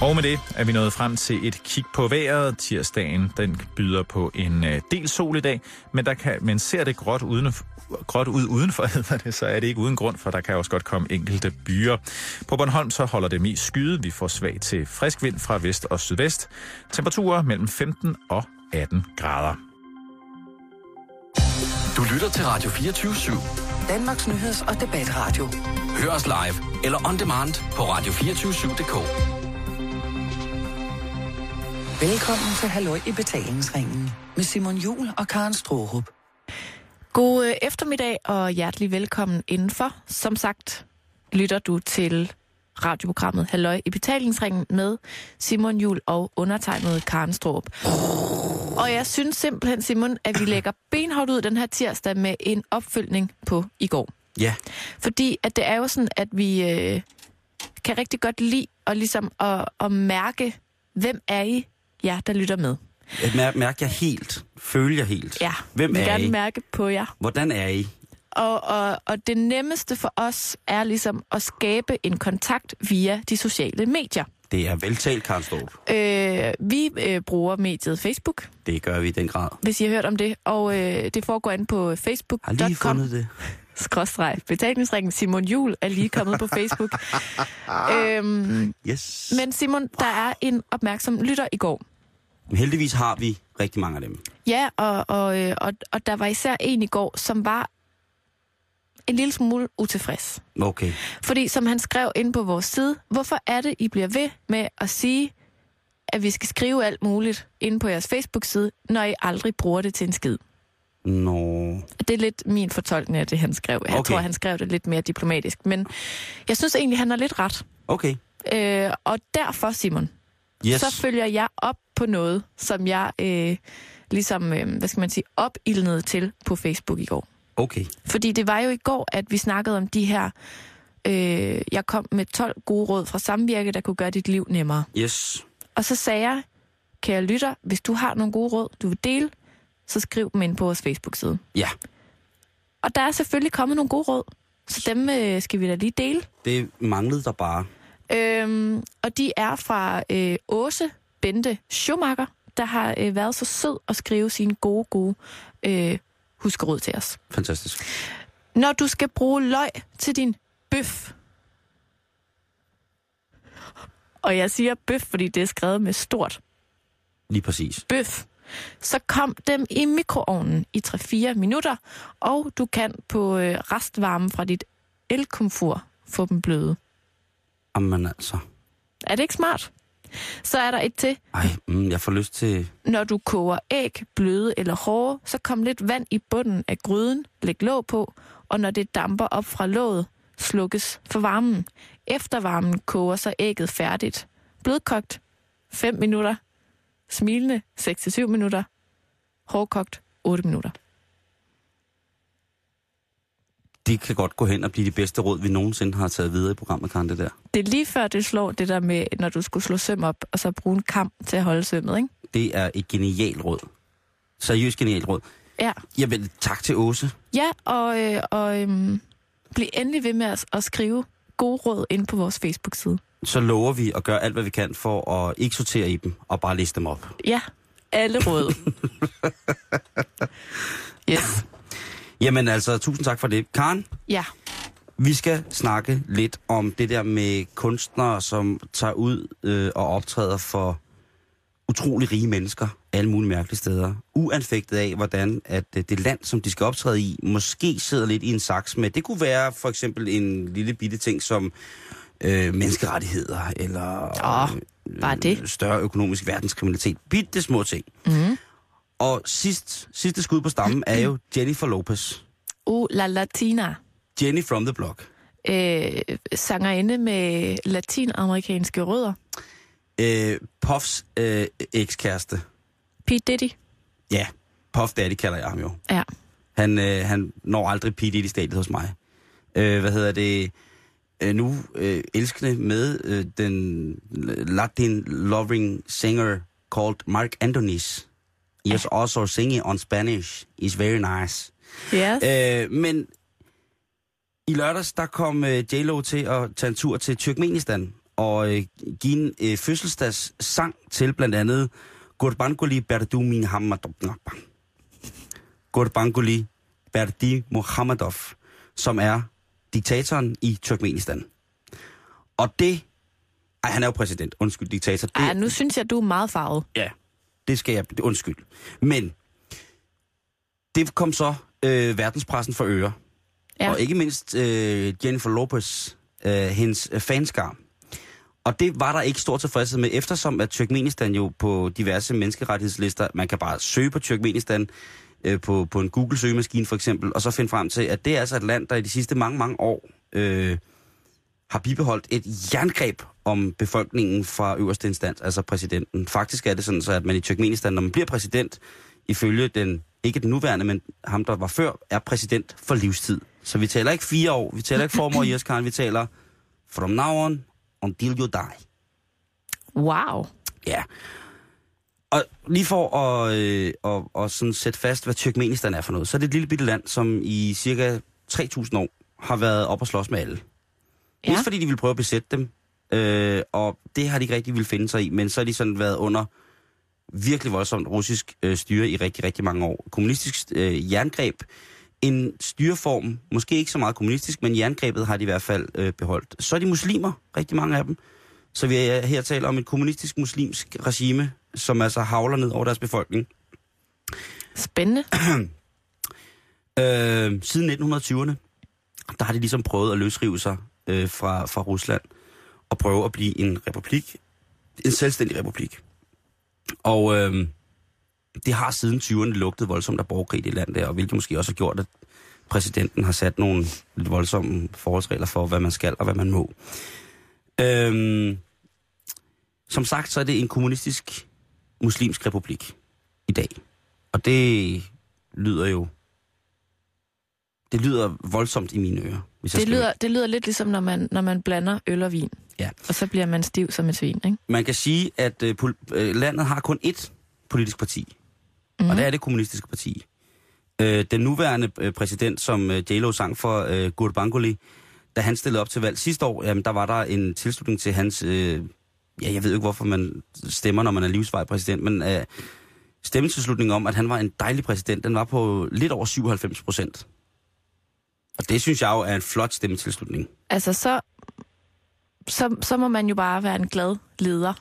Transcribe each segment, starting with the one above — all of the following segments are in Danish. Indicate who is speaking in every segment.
Speaker 1: Og med det er vi nået frem til et kig på vejret. Tirsdagen den byder på en øh, del sol i dag, men, der kan, men ser det gråt, uden, gråt ud udenfor, hedder det, så er det ikke uden grund, for der kan også godt komme enkelte byer. På Bornholm så holder det mest skyde. Vi får svag til frisk vind fra vest og sydvest. Temperaturer mellem 15 og 18 grader.
Speaker 2: Du lytter til Radio 24 /7.
Speaker 3: Danmarks nyheds- og debatradio.
Speaker 2: Hør os live eller on demand på radio247.dk.
Speaker 3: Velkommen til Halløj i betalingsringen med Simon Jul og Karen Strohrup.
Speaker 4: God øh, eftermiddag og hjertelig velkommen indenfor. Som sagt lytter du til radioprogrammet Halløj i betalingsringen med Simon Jul og undertegnet Karen Strohrup. Og jeg synes simpelthen, Simon, at vi lægger benhårdt ud den her tirsdag med en opfølgning på i går.
Speaker 5: Ja.
Speaker 4: Fordi at det er jo sådan, at vi øh, kan rigtig godt lide at, ligesom at, at mærke, hvem er I, jer, der lytter med.
Speaker 5: Jeg mær- mærker jeg helt. Føler jeg helt.
Speaker 4: Ja,
Speaker 5: Hvem er
Speaker 4: gerne
Speaker 5: I?
Speaker 4: mærke på jer.
Speaker 5: Hvordan er I?
Speaker 4: Og, og, og det nemmeste for os er ligesom at skabe en kontakt via de sociale medier.
Speaker 5: Det er veltalt, Karen Storp.
Speaker 4: Øh, vi øh, bruger mediet Facebook,
Speaker 5: Det gør vi i den grad.
Speaker 4: hvis I har hørt om det. Og øh, det foregår inde på
Speaker 5: Har lige
Speaker 4: facebook.com.
Speaker 5: fundet det.
Speaker 4: Skråstreg. Betalingsringen Simon Jul er lige kommet på Facebook. øhm,
Speaker 5: Yes.
Speaker 4: men Simon, der er en opmærksom lytter i går.
Speaker 5: Men heldigvis har vi rigtig mange af dem.
Speaker 4: Ja, og, og, øh, og, og der var især en i går, som var en lille smule utilfreds.
Speaker 5: Okay.
Speaker 4: Fordi som han skrev ind på vores side, hvorfor er det, I bliver ved med at sige, at vi skal skrive alt muligt inde på jeres Facebook-side, når I aldrig bruger det til en skid?
Speaker 5: Nå.
Speaker 4: Det er lidt min fortolkning af det, han skrev. Jeg
Speaker 5: Okay.
Speaker 4: tror, han skrev det lidt mere diplomatisk. Men jeg synes egentlig, han har lidt ret.
Speaker 5: Okay.
Speaker 4: Øh, og derfor, Simon,
Speaker 5: Yes.
Speaker 4: så følger jeg op på noget, som jeg øh, ligesom, øh, hvad skal man sige, opildnede til på Facebook i går.
Speaker 5: Okay.
Speaker 4: Fordi det var jo i går, at vi snakkede om de her... Øh, jeg kom med 12 gode råd fra Samvirke, der kunne gøre dit liv nemmere.
Speaker 5: Yes.
Speaker 4: Og så sagde jeg, kære lytter, hvis du har nogle gode råd, du vil dele, så skriv dem ind på vores Facebook-side.
Speaker 5: Ja.
Speaker 4: Og der er selvfølgelig kommet nogle gode råd, så dem øh, skal vi da lige dele.
Speaker 5: Det manglede der bare.
Speaker 4: Øhm, og de er fra øh, Åse Bente Schumacher, der har øh, været så sød at skrive sine gode, gode øh, huskeråd til os.
Speaker 5: Fantastisk.
Speaker 4: Når du skal bruge løg til din bøf. Og jeg siger bøf, fordi det er skrevet med stort
Speaker 5: Lige præcis.
Speaker 4: bøf. Så kom dem i mikroovnen i 3-4 minutter, og du kan på øh, restvarme fra dit elkomfur få dem bløde.
Speaker 5: Jamen altså.
Speaker 4: Er det ikke smart? Så er der et til.
Speaker 5: Ej, mm, jeg får lyst til...
Speaker 4: Når du koger æg, bløde eller hårde, så kom lidt vand i bunden af gryden, læg låg på, og når det damper op fra låget, slukkes for varmen. Efter varmen koger så ægget færdigt. Blødkogt 5 minutter, smilende 6-7 minutter, hårdkogt 8 minutter.
Speaker 5: Det kan godt gå hen og blive de bedste råd, vi nogensinde har taget videre i programmet, Karen, det der.
Speaker 4: Det er lige før det slår det der med, når du skulle slå søm op, og så bruge en kam til at holde sømmet, ikke?
Speaker 5: Det er et genialt råd. Seriøst genialt råd.
Speaker 4: Ja,
Speaker 5: Jamen, tak til Åse.
Speaker 4: ja og, øh, og øhm, bliv endelig ved med at, at skrive gode råd ind på vores Facebook-side.
Speaker 5: Så lover vi at gøre alt, hvad vi kan for at ikke sortere i dem og bare liste dem op.
Speaker 4: Ja, alle råd. yes.
Speaker 5: Jamen altså, tusind tak for det. Karen,
Speaker 4: Ja,
Speaker 5: vi skal snakke lidt om det der med kunstnere, som tager ud øh, og optræder for utrolig rige mennesker alle mulige mærkelige steder. Uanfægtet af, hvordan at øh, det land, som de skal optræde i, måske sidder lidt i en saks med. Det kunne være for eksempel en lille bitte ting som øh, menneskerettigheder, eller
Speaker 4: Åh, bare det.
Speaker 5: større økonomisk verdenskriminalitet. Bitte små ting.
Speaker 4: Mhm.
Speaker 5: Og sidst, sidste skud på stammen er jo Jennifer Lopez.
Speaker 4: uh, La Latina.
Speaker 5: Jenny from the Block.
Speaker 4: Øh, sangerinde med latinamerikanske rødder.
Speaker 5: Øh, Puffs øh, ekskæreste.
Speaker 4: Pete Diddy.
Speaker 5: Ja, Puff Daddy kalder jeg ham jo.
Speaker 4: Ja.
Speaker 5: Han, øh, han når aldrig P. i stadiet hos mig. Øh, hvad hedder det? Øh, nu øh, elskende med øh, den Latin loving singer called Mark Antonis. He is also singing on Spanish. Is very nice.
Speaker 4: Yes.
Speaker 5: Øh, men i lørdags, der kom øh, J-Lo til at tage en tur til Turkmenistan. Og øh, give en øh, fødselsdagssang til blandt andet Gurbanguly Berdi Muhammadov. Gurbanguly Berdi Muhammadov, som er diktatoren i Turkmenistan. Og det... Ej, han er jo præsident. Undskyld, diktator. Det,
Speaker 4: Ej, nu synes jeg, du er meget farvet.
Speaker 5: Ja, det skal jeg... Undskyld. Men det kom så øh, verdenspressen for øre.
Speaker 4: Ja.
Speaker 5: Og ikke mindst øh, Jennifer Lopez, øh, hendes øh, fanskar. Og det var der ikke stor tilfredshed med, eftersom at Turkmenistan jo på diverse menneskerettighedslister, man kan bare søge på Turkmenistan øh, på, på en Google-søgemaskine for eksempel, og så finde frem til, at det er altså et land, der i de sidste mange, mange år øh, har bibeholdt et jerngreb om befolkningen fra øverste instans, altså præsidenten. Faktisk er det sådan, så at man i Turkmenistan, når man bliver præsident, ifølge den, ikke den nuværende, men ham, der var før, er præsident for livstid. Så vi taler ikke fire år, vi taler ikke formår i vi taler from now on, until you die.
Speaker 4: Wow.
Speaker 5: Ja. Og lige for at, øh, at, at sådan sætte fast, hvad Turkmenistan er for noget, så er det et lille bitte land, som i cirka 3.000 år har været op og slås med alle. Ja. Mest fordi de ville prøve at besætte dem, øh, og det har de ikke rigtig ville finde sig i, men så har de sådan været under virkelig voldsomt russisk øh, styre i rigtig, rigtig mange år. Kommunistisk øh, jerngreb, en styreform, måske ikke så meget kommunistisk, men jerngrebet har de i hvert fald øh, beholdt. Så er de muslimer, rigtig mange af dem. Så vi er her taler om et kommunistisk muslimsk regime, som altså havler ned over deres befolkning.
Speaker 4: Spændende.
Speaker 5: Øh, siden 1920'erne, der har de ligesom prøvet at løsrive sig øh, fra, fra Rusland og prøve at blive en republik, en selvstændig republik. Og øh, det har siden 20'erne lugtet voldsomt af borgerkrig i det land der, og hvilket måske også har gjort, at præsidenten har sat nogle lidt voldsomme forholdsregler for, hvad man skal og hvad man må. Øh, som sagt, så er det en kommunistisk muslimsk republik i dag. Og det lyder jo det lyder voldsomt i mine ører. Hvis
Speaker 4: Det lyder, det lyder lidt ligesom, når man, når man blander øl og vin.
Speaker 5: Ja.
Speaker 4: Og så bliver man stiv som et svin, ikke?
Speaker 5: Man kan sige, at øh, øh, landet har kun ét politisk parti, mm.
Speaker 4: Mhm.
Speaker 5: og det er det kommunistiske parti. Øh, den nuværende øh, præsident, som øh, J-Lo sang for, øh, Gurbanguly, da han stillede op til valg sidste år, jamen, der var der en tilslutning til hans... Øh, ja, jeg ved ikke, hvorfor man stemmer, når man er livsvej præsident, men øh, stemmetilslutningen om, at han var en dejlig præsident, den var på lidt over 97 procent. Og det synes jeg jo er en flot stemmetilslutning.
Speaker 4: Altså, så, så, så må man jo bare være en glad leder,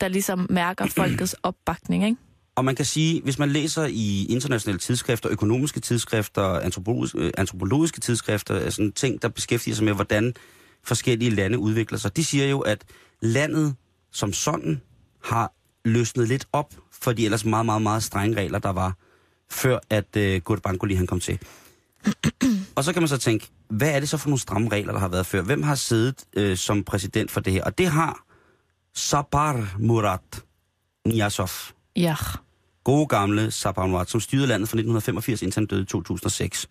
Speaker 4: der ligesom mærker folkets opbakning, ikke?
Speaker 5: Og man kan sige, hvis man læser i internationale tidsskrifter, økonomiske tidsskrifter, antropologiske, øh, antropologiske tidsskrifter, altså sådan ting, der beskæftiger sig med, hvordan forskellige lande udvikler sig, de siger jo, at landet som sådan har løsnet lidt op for de ellers meget, meget, meget strenge regler, der var, før at øh, uh, Bankoli han kom til. og så kan man så tænke, hvad er det så for nogle stramme regler, der har været før? Hvem har siddet øh, som præsident for det her? Og det har Sabar Murat Niyazov,
Speaker 4: Ja.
Speaker 5: gode gamle Sabah som styrede landet fra 1985 indtil han døde i 2006.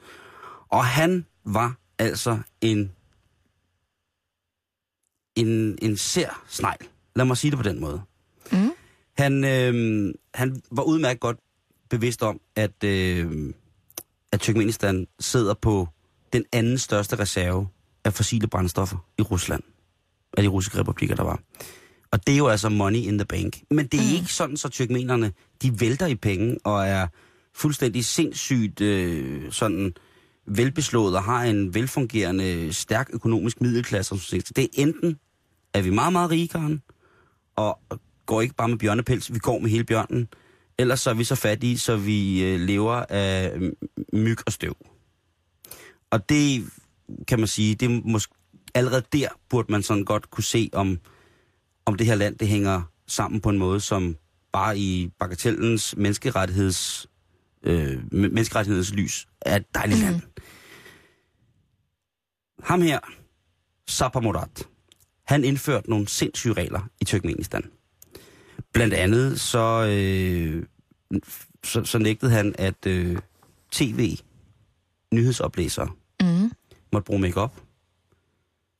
Speaker 5: Og han var altså en en, en sær snegl. Lad mig sige det på den måde.
Speaker 4: Mm.
Speaker 5: Han, øh, han var udmærket godt bevidst om, at, øh, at Turkmenistan sidder på den anden største reserve af fossile brændstoffer i Rusland. Af de russiske republikker, der var. Og det er jo altså money in the bank. Men det er mm. ikke sådan, så tyrkmenerne, de vælter i penge og er fuldstændig sindssygt øh, sådan velbeslået og har en velfungerende, stærk økonomisk middelklasse. Det er enten, at vi meget, meget rigere, og går ikke bare med bjørnepels, vi går med hele bjørnen, ellers så er vi så fattige, så vi øh, lever af myg og støv. Og det kan man sige, det er måske, allerede der burde man sådan godt kunne se, om, om det her land det hænger sammen på en måde, som bare i bagatellens menneskerettigheds, øh, menneskerettigheds lys er et dejligt mm. land. Ham her, Sapar Murat, han indførte nogle sindssyge regler i Turkmenistan. Blandt andet så, øh, så, så nægtede han, at øh, tv, nyhedsoplæsere,
Speaker 4: Mm.
Speaker 5: måtte bruge makeup,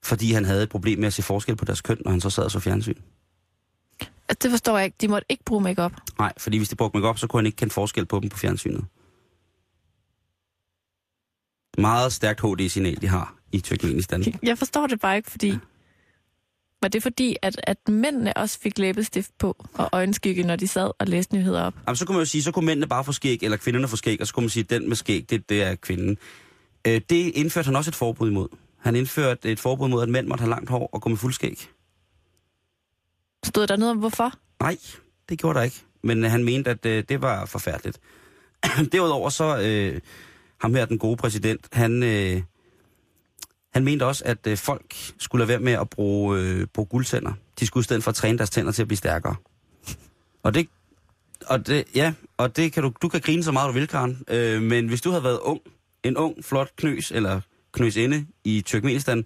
Speaker 5: fordi han havde et problem med at se forskel på deres køn, når han så sad og så fjernsyn.
Speaker 4: Det forstår jeg ikke. De måtte ikke bruge makeup.
Speaker 5: Nej, fordi hvis de brugte makeup, så kunne han ikke kende forskel på dem på fjernsynet. Meget stærkt HD-signal, de har i Turkmenistan.
Speaker 4: Jeg forstår det bare ikke, fordi... Var det fordi, at, at mændene også fik læbestift på og øjenskygge, når de sad og læste nyheder op?
Speaker 5: Jamen, så kunne man jo sige, så kunne mændene bare få skæg, eller kvinderne få skæg, og så kunne man sige, at den med skæg, det, det er kvinden. Øh, det indførte han også et forbud imod. Han indførte et forbud mod, at mænd måtte have langt hår og gå med fuld skæg.
Speaker 4: Stod der noget om hvorfor?
Speaker 5: Nej, det gjorde der ikke. Men øh, han mente, at øh, det var forfærdeligt. Derudover så, øh, ham her, den gode præsident, han, øh, han mente også, at øh, folk skulle lade være med at bruge, øh, bruge guldtænder. De skulle i stedet for træne deres tænder til at blive stærkere. Og det, og det, ja, og det kan du, du kan grine så meget du vil, Karen. Øh, men hvis du havde været ung, en ung, flot knøs, eller knøsinde i Turkmenistan,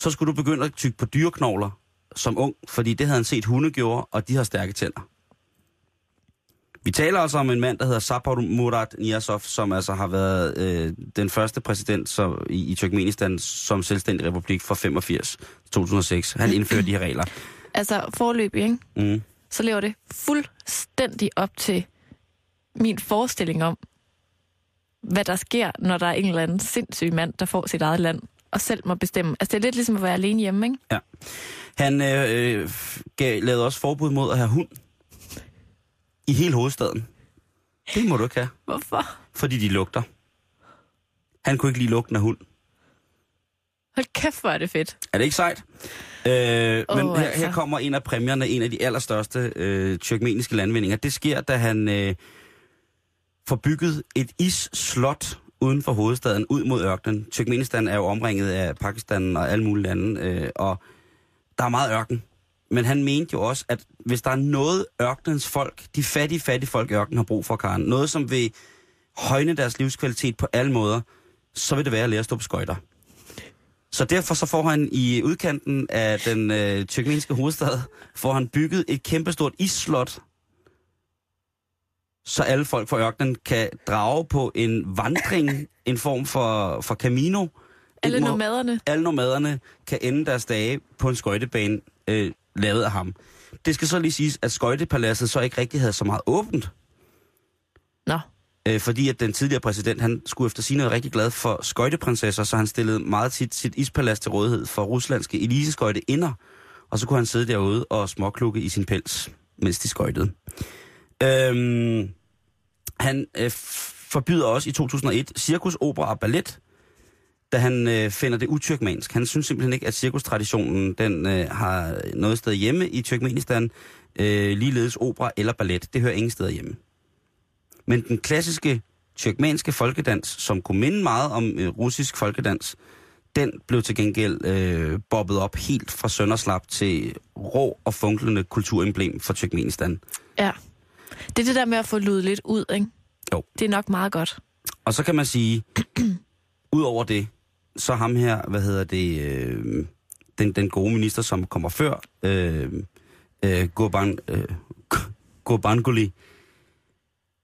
Speaker 5: så skulle du begynde at tykke på dyreknogler som ung, fordi det havde han set hunde gjorde, og de har stærke tænder. Vi taler altså om en mand, der hedder Sapar Murad Niyazov, som altså har været øh, den første præsident så, i, i Turkmenistan som selvstændig republik fra 85 til 2006. Han indførte de her regler.
Speaker 4: Altså forløb, ikke?
Speaker 5: Mm.
Speaker 4: Så lever det fuldstændig op til min forestilling om, hvad der sker, når der er en eller anden sindssyg mand, der får sit eget land og selv må bestemme. Altså det er lidt ligesom at være alene hjemme, ikke?
Speaker 5: Ja. Han øh, øh, gav, lavede også forbud mod at have hund i hele hovedstaden. Det må du ikke have,
Speaker 4: Hvorfor?
Speaker 5: fordi de lugter. Han kunne ikke lide lugten af hund.
Speaker 4: Hold kæft, hvor er det fedt.
Speaker 5: Er det ikke sejt? Øh,
Speaker 4: Åh,
Speaker 5: men her,
Speaker 4: altså.
Speaker 5: her kommer en af præmierne, en af de allerstørste øh, tyrkmeniske landvindinger. Det sker, da han øh, får bygget et isslot uden for hovedstaden, ud mod ørkenen. Turkmenistan er jo omringet af Pakistan og alle mulige lande, øh, og der er meget ørken. Men han mente jo også, at hvis der er noget ørkenens folk, de fattige, fattige folk i ørkenen har brug for, Karen, noget som vil højne deres livskvalitet på alle måder, så vil det være at lære at stå på skøjter. Så derfor så får han i udkanten af den øh, tyrkmenske hovedstad, får han bygget et kæmpestort isslot, så alle folk fra ørkenen kan drage på en vandring, en form for, for camino.
Speaker 4: Alle
Speaker 5: må-
Speaker 4: nomaderne.
Speaker 5: alle nomaderne kan ende deres dage på en skøjtebane øh, lavet af ham. Det skal så lige siges, at skøjtepaladset så ikke rigtig havde så meget åbent,
Speaker 4: Nå,
Speaker 5: øh, fordi at den tidligere præsident, han skulle efter være rigtig glad for skøjteprinsesser, så han stillede meget tit sit ispalads til rådighed for ruslandske eliseskøjte inder, og så kunne han sidde derude og småklukke i sin pels, mens de skøjtede. Øhm, han øh, forbyder også i 2001 cirkus, opera og ballet, da han øh, finder det utyrkmansk. Han synes simpelthen ikke, at cirkustraditionen den, øh, har noget sted hjemme i Turkmenistan. Øh, ligeledes opera eller ballet. Det hører ingen steder hjemme. Men den klassiske tyrkmanske folkedans, som kunne minde meget om øh, russisk folkedans, den blev til gengæld øh, bobbet op helt fra sønderslap til rå og funklende kulturemblem for Turkmenistan.
Speaker 4: ja. Det er det der med at få ludet lidt ud, ikke?
Speaker 5: Jo.
Speaker 4: Det er nok meget godt.
Speaker 5: Og så kan man sige, ud over det, så ham her, hvad hedder det, øh, den, den gode minister, som kommer før, øh, øh, Gurban, øh, Gurbanguly,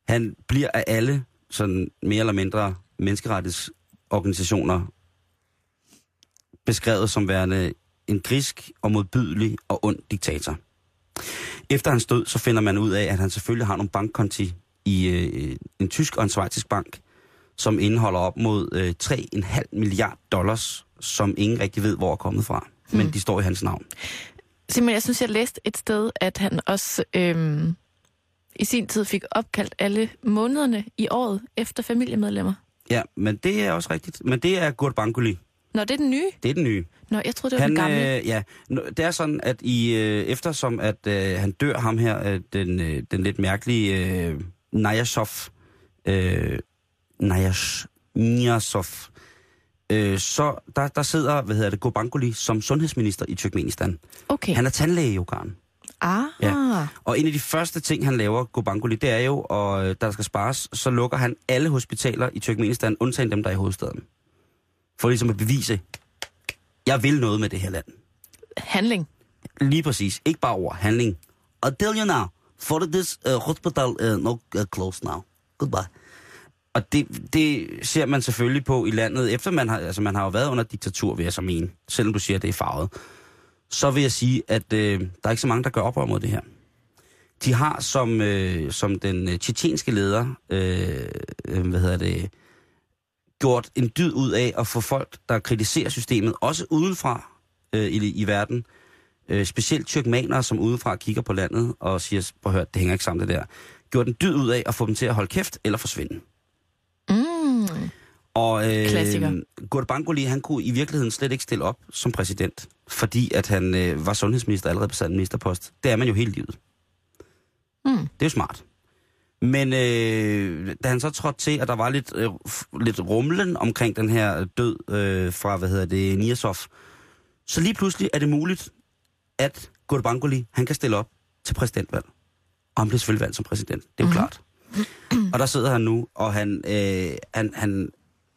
Speaker 5: han bliver af alle sådan mere eller mindre menneskerettighedsorganisationer beskrevet som værende en grisk og modbydelig og ond diktator. Efter hans død, så finder man ud af, at han selvfølgelig har nogle bankkonti i øh, en tysk og en svejtisk bank, som indeholder op mod øh, 3,5 milliard dollars, som ingen rigtig ved, hvor er kommet fra. Men
Speaker 4: Mm.
Speaker 5: de står i hans navn.
Speaker 4: Simon, jeg synes, jeg læste et sted, at han også øhm, i sin tid fik opkaldt alle månederne i året efter familiemedlemmer.
Speaker 5: Ja, men det er også rigtigt. Men det er Gurbanguly.
Speaker 4: Nå, det er den nye.
Speaker 5: Det er den nye.
Speaker 4: Nå, jeg troede, det var
Speaker 5: Han,
Speaker 4: den gamle.
Speaker 5: øh, ja, det er sådan, at i øh, eftersom at øh, han dør ham her, øh, den, øh, den lidt mærkelige øh, Nayasov, øh, Nayash, Niyazov, øh, så der, der sidder, hvad hedder det, Gurbanguly som sundhedsminister i Turkmenistan.
Speaker 4: Okay.
Speaker 5: Han er tandlæge, jo, Karen.
Speaker 4: Ah,
Speaker 5: Ja. Og en af de første ting, han laver, Gurbanguly, det er jo, og øh, der skal spares, så lukker han alle hospitaler i Turkmenistan, undtagen dem, der er i hovedstaden. For ligesom at bevise, jeg vil noget med det her land.
Speaker 4: handling.
Speaker 5: Lige præcis. Ikke bare ord, handling. I'll tell you now, for this uh, hospital uh, no uh, close now. Goodbye. Og det, det ser man selvfølgelig på i landet, efter man har, altså man har jo været under diktatur, vil jeg så mene, selvom du siger, at det er farvet. Så vil jeg sige, at øh, der er ikke så mange, der gør oprør mod det her. De har som, øh, som den øh, tjetjenske leder, øh, hvad hedder det, gjort en dyd ud af at få folk, der kritiserer systemet, også udenfra øh, i, i verden, øh, specielt tyrkmanere, som udefra kigger på landet og siger, prøv at høre, det hænger ikke sammen det der, gjort en dyd ud af at få dem til at holde kæft eller forsvinde.
Speaker 4: Mm.
Speaker 5: Og øh,
Speaker 4: Klassiker.
Speaker 5: Han kunne i virkeligheden slet ikke stille op som præsident, fordi at han øh, var sundhedsminister allerede på ministerpost. Det er man jo hele livet.
Speaker 4: Mm.
Speaker 5: Det er jo smart. Men øh, da han så trådte til, at der var lidt, øh, lidt rumlen omkring den her død øh, fra, hvad hedder det, Niasov, så lige pludselig er det muligt, at Gurbanguly, han kan stille op til præsidentvalg. Og han bliver selvfølgelig valgt som præsident. Det er jo mm-hmm. klart. Og der sidder han nu, og han, øh, han, han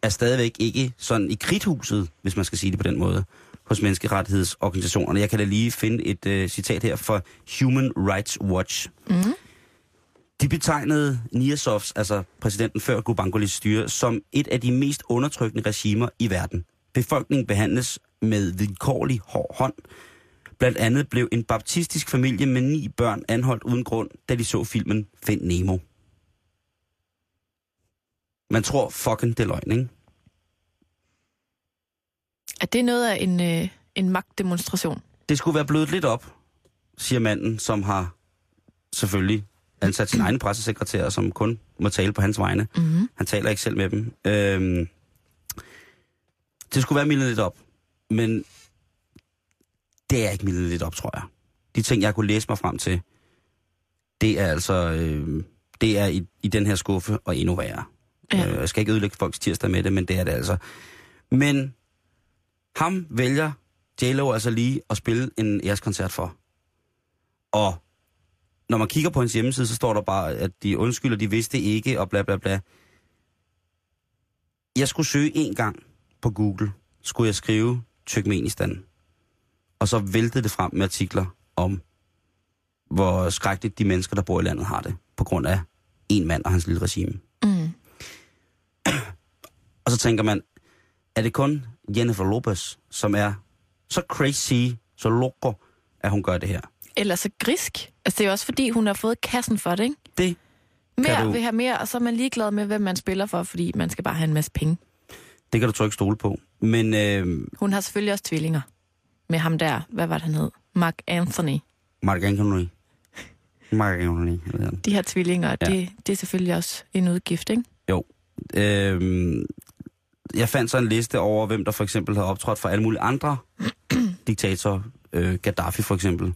Speaker 5: er stadigvæk ikke sådan i kridthuset, hvis man skal sige det på den måde, hos menneskerettighedsorganisationerne. Jeg kan da lige finde et øh, citat her fra Human Rights Watch.
Speaker 4: Mm.
Speaker 5: De betegnede Niasovs, altså præsidenten før Gurbangulis styre, som et af de mest undertrykkende regimer i verden. Befolkningen behandles med vilkårlig hård hånd. Blandt andet blev en baptistisk familie med ni børn anholdt uden grund, da de så filmen Find Nemo. Man tror fucking det er løgn, ikke?
Speaker 4: Er det noget af en, øh, en magtdemonstration?
Speaker 5: Det skulle være blødt lidt op, siger manden, som har selvfølgelig ansat sin egen pressesekretær, som kun må tale på hans vegne.
Speaker 4: Mm.
Speaker 5: Han taler ikke selv med dem. Øhm, det skulle være mildet lidt op, men det er ikke mildet lidt op, tror jeg. De ting, jeg kunne læse mig frem til, det er altså øh, det er i, i den her skuffe og endnu værre.
Speaker 4: Ja.
Speaker 5: Øh, jeg skal ikke ødelægge folks tirsdag med det, men det er det altså. Men ham vælger J-Lo altså lige at spille en ærskoncert for. Og når man kigger på hans hjemmeside, så står der bare, at de undskylder, de vidste ikke, og bla bla bla. Jeg skulle søge en gang på Google, skulle jeg skrive Turkmenistan. Og så væltede det frem med artikler om, hvor skrækkeligt de mennesker, der bor i landet, har det. På grund af en mand og hans lille regime.
Speaker 4: Mm.
Speaker 5: Og så tænker man, er det kun Jennifer Lopez, som er så crazy, så loco, at hun gør det her?
Speaker 4: Eller så grisk. Altså, det er jo også fordi, hun har fået kassen for det, ikke?
Speaker 5: Det
Speaker 4: Mere
Speaker 5: du-
Speaker 4: vil have mere, og så er man ligeglad med, hvem man spiller for, fordi man skal bare have en masse penge.
Speaker 5: Det kan du trykke stole på. Men øh,
Speaker 4: Hun har selvfølgelig også tvillinger. Med ham der, hvad var det, han hed? Mark Anthony.
Speaker 5: Mark Anthony. Mark Anthony.
Speaker 4: De her tvillinger,
Speaker 5: Ja.
Speaker 4: det, det er selvfølgelig også en udgift, ikke?
Speaker 5: Jo. Øh, jeg fandt så en liste over, hvem der for eksempel har optrådt for alle mulige andre diktatorer. Øh, Gaddafi for eksempel.